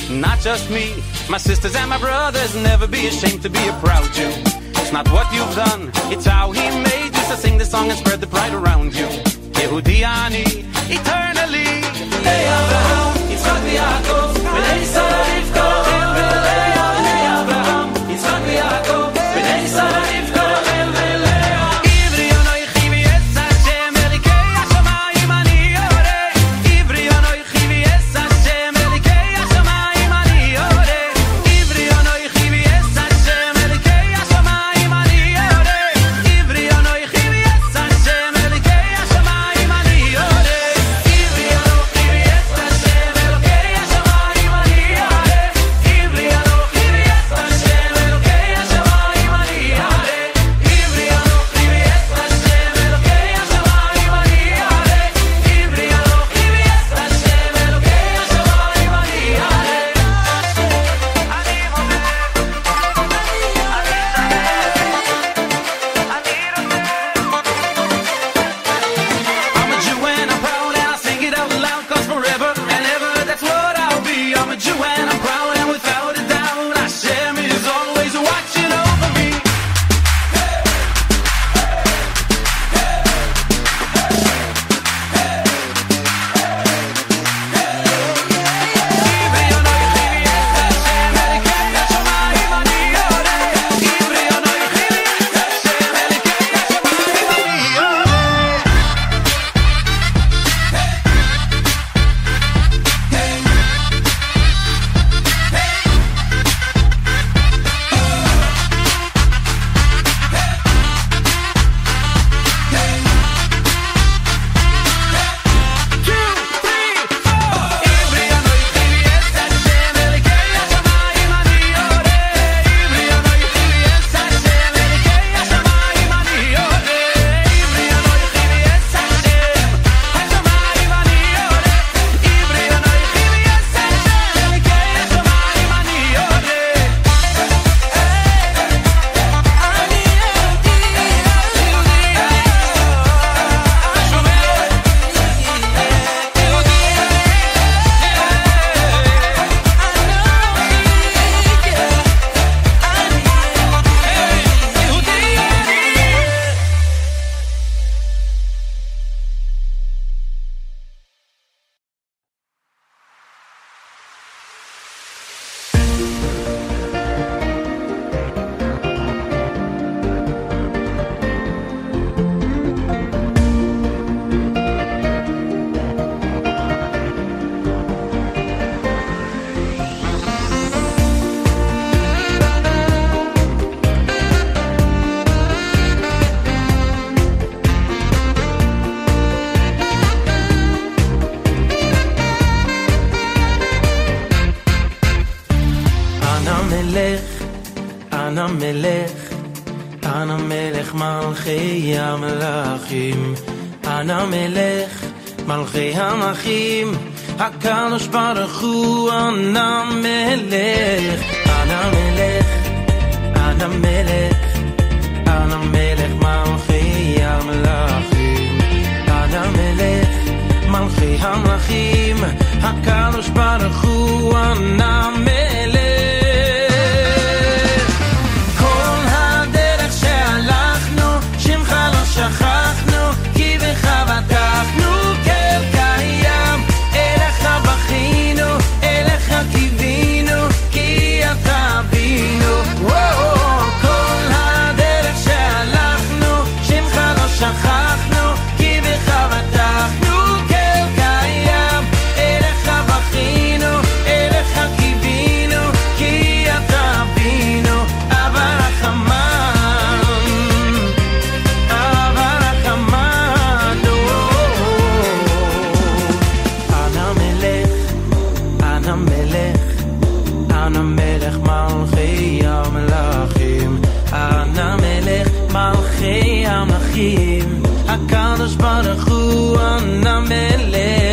Not just me, my sisters and my brothers, never be ashamed to be a proud Jew. It's not what you've done, it's how he made you, so sing the song and spread the pride around you. יהודי אני, eternally. Hey, Abraham, יצחק ויעקב, ולעיסא רבקה המלך, אנא מלך מלכי המלכים, אנא מלך מלכי המלכים, הקדוש ברוך הוא אנא מלך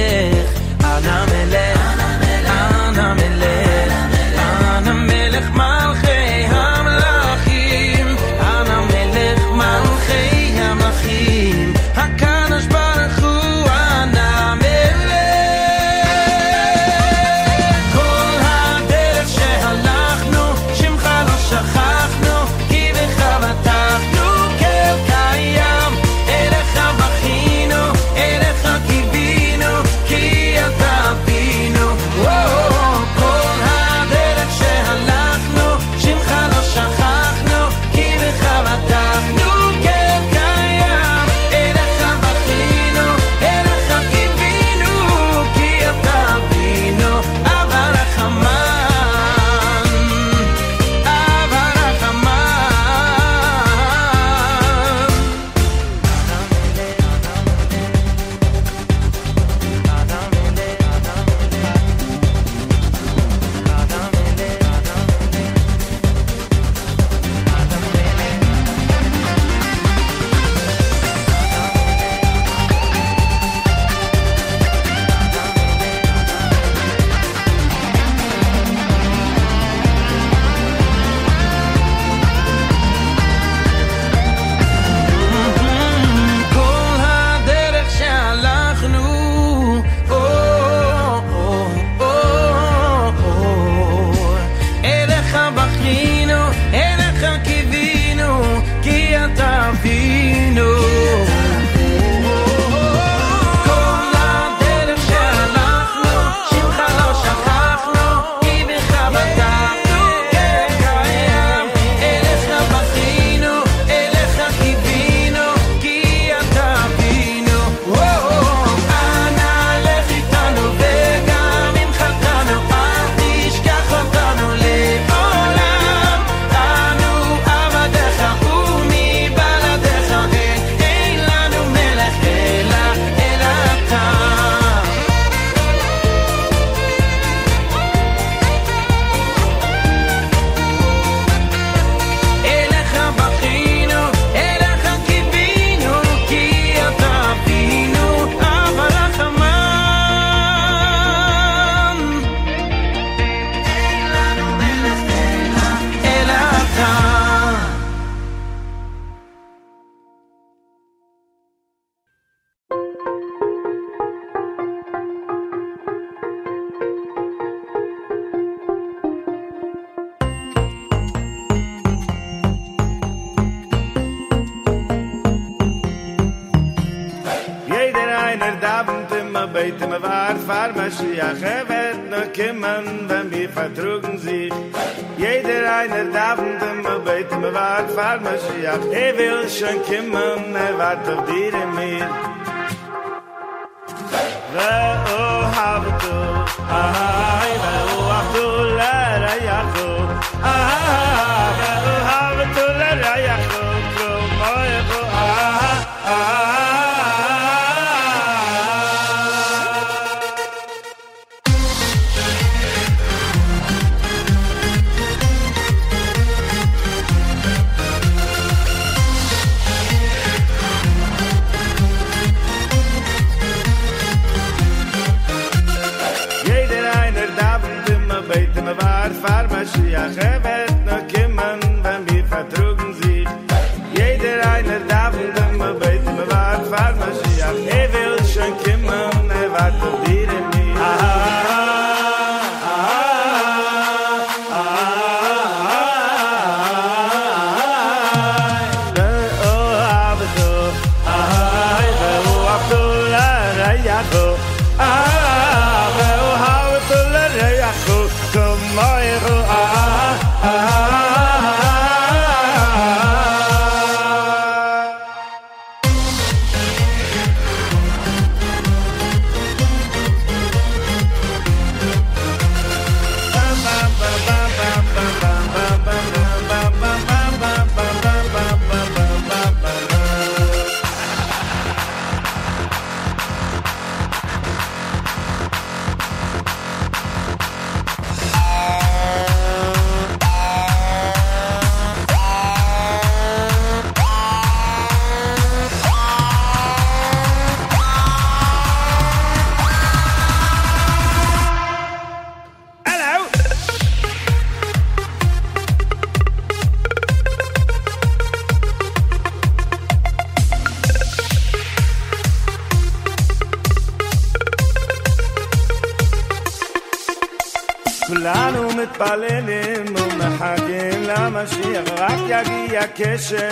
Ese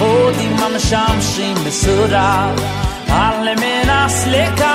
Vod i mam sham shim besura Alle mena slika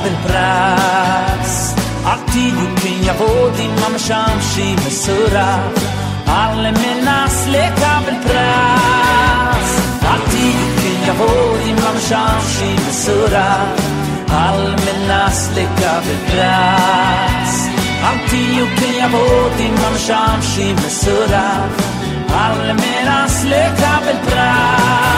Abelpras Altiyukin Yahudi Imam Shamshi Mesura Alle Menas Lek Abelpras Altiyukin Yahudi Imam Shamshi Mesura Alle Menas Lek Abelpras Antioquia Yahudi Imam Shamshi Mesura Alle Menas Lek Abelpras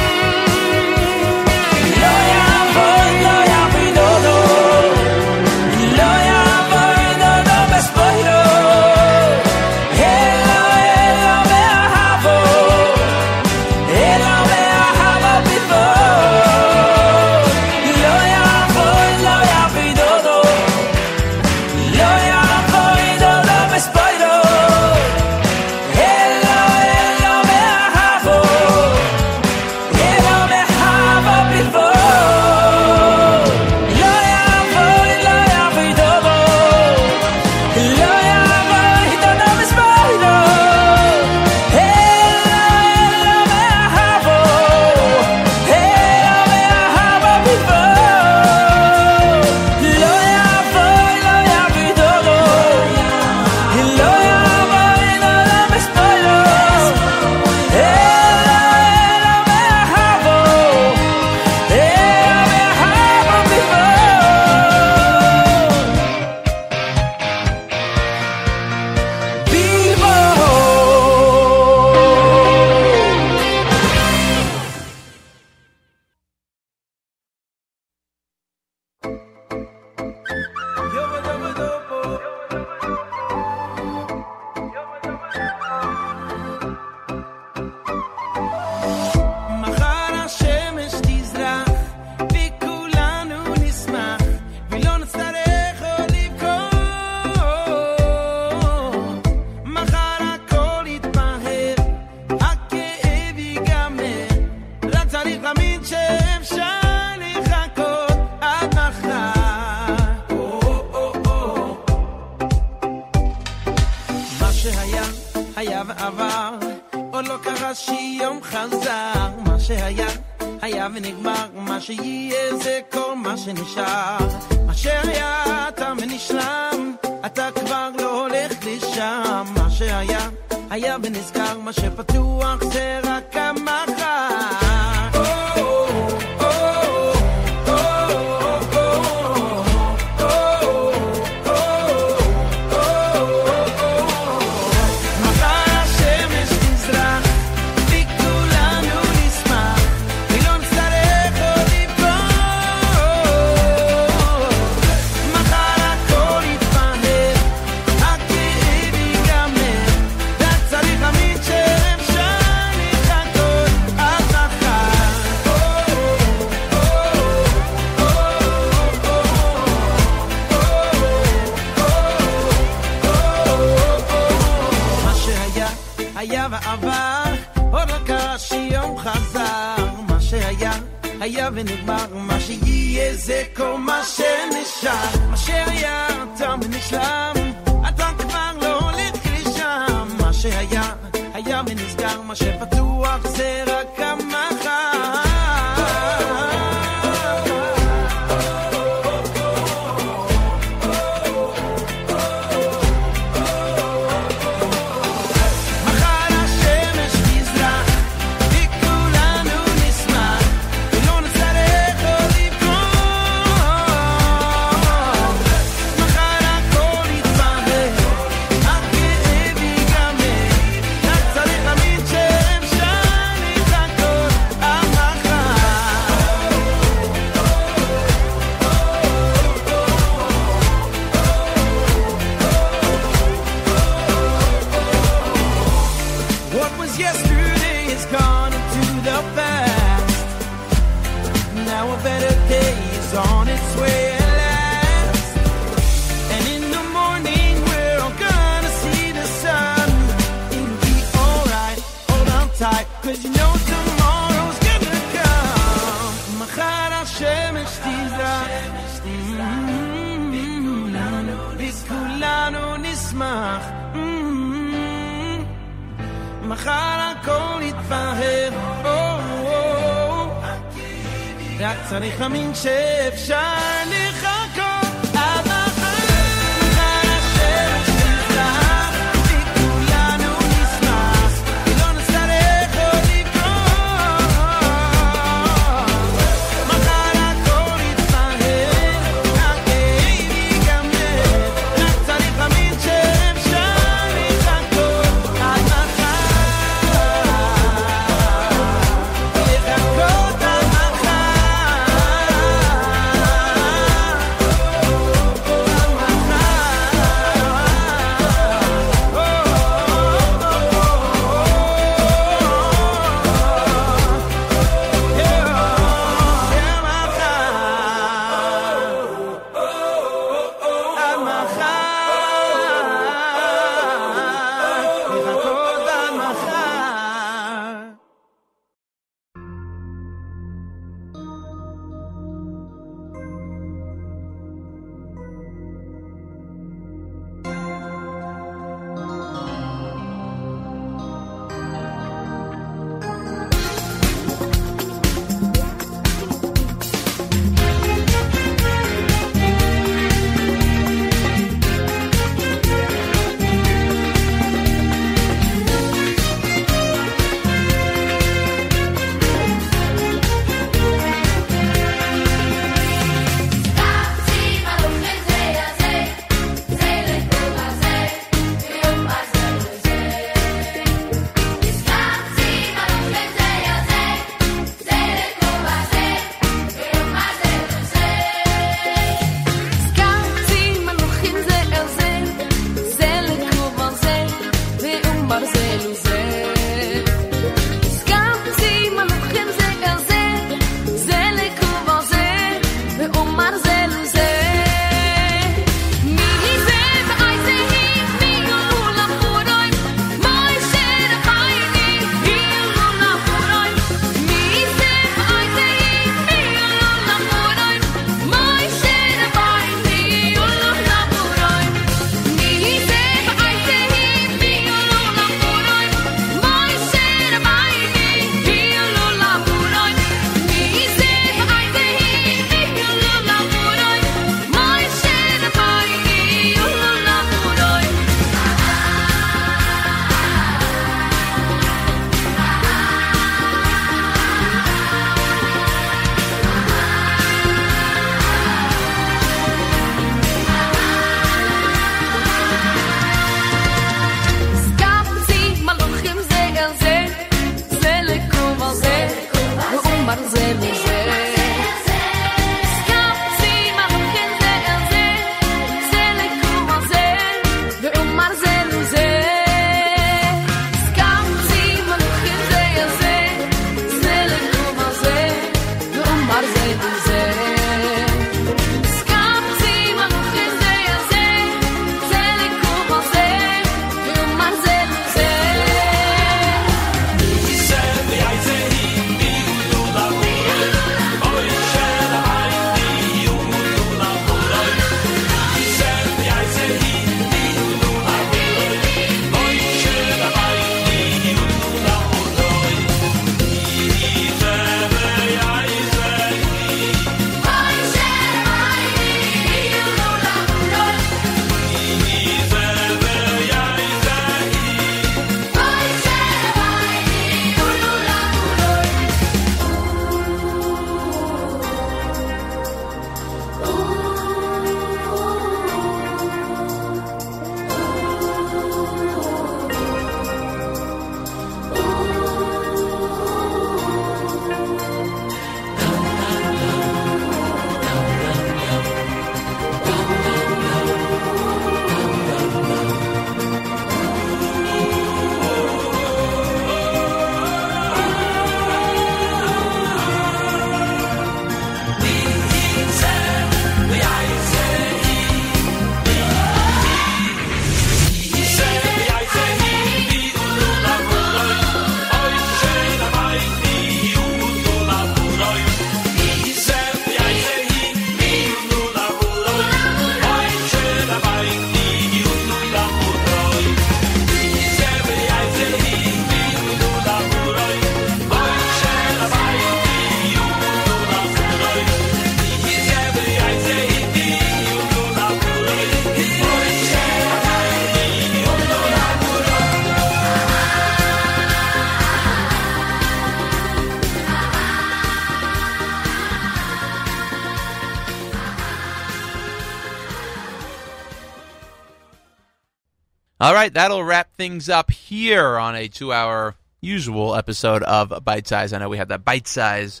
right, that'll wrap things up here on a two-hour usual episode of Bite Size. I know we had that Bite Size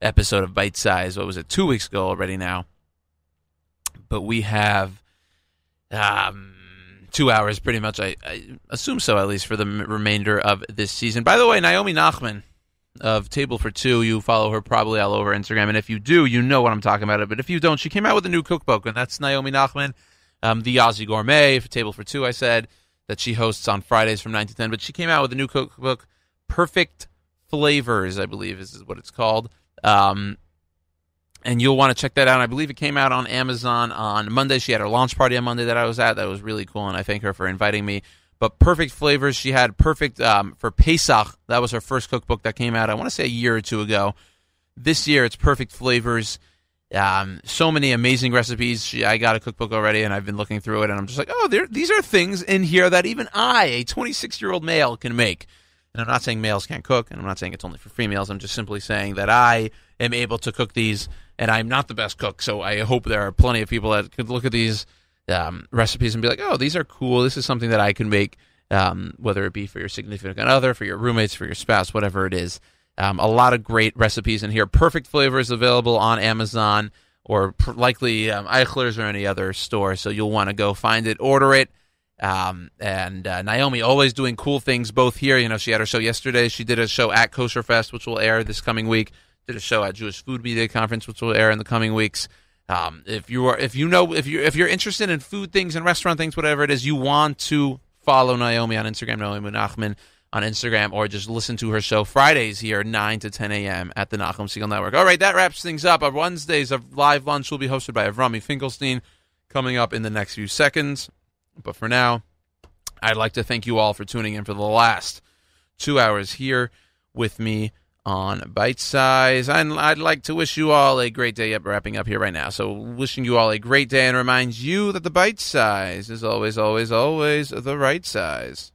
episode of Bite Size. What was it? Two weeks ago already now. But we have um, two hours, pretty much. I, I assume so, at least for the remainder of this season. By the way, Naomi Nachman of Table for Two, you follow her probably all over Instagram, and if you do, you know what I'm talking about. But if you don't, she came out with a new cookbook, and that's Naomi Nachman, um, the Aussie Gourmet for Table for Two. I said that she hosts on Fridays from nine to ten, but she came out with a new cookbook, Perfect Flavors, I believe is what it's called. Um, and you'll want to check that out. I believe it came out on Amazon on Monday. She had her launch party on Monday that I was at. That was really cool, and I thank her for inviting me. But perfect flavors, she had perfect um, for Pesach. That was her first cookbook that came out. I want to say a year or two ago. This year, it's perfect flavors. Um, so many amazing recipes. She, I got a cookbook already, and I've been looking through it, and I'm just like, oh, there, these are things in here that even I, a 26 year old male, can make. And I'm not saying males can't cook, and I'm not saying it's only for females. I'm just simply saying that I am able to cook these, and I'm not the best cook. So I hope there are plenty of people that could look at these um, recipes and be like, oh, these are cool. This is something that I can make, um, whether it be for your significant other, for your roommates, for your spouse, whatever it is. Um, a lot of great recipes in here. Perfect flavors available on Amazon or pr- likely um, Eichler's or any other store. So you'll want to go find it, order it. Um, and uh, Naomi always doing cool things both here. You know, she had her show yesterday. She did a show at Kosher Fest, which will air this coming week. Did a show at Jewish Food Media Conference, which will air in the coming weeks. Um, if you are, if you know, if you if you're interested in food things and restaurant things, whatever it is, you want to follow Naomi on Instagram, Naomi Nachman on Instagram, or just listen to her show Fridays here, nine to ten a.m. at the Nachum Segal Network. All right, that wraps things up. Our Wednesdays of live lunch will be hosted by Avrami Finkelstein, coming up in the next few seconds. But for now, I'd like to thank you all for tuning in for the last two hours here with me on Bite Size. And I'd like to wish you all a great day. Yep, wrapping up here right now. So, wishing you all a great day and reminds you that the Bite Size is always, always, always the right size.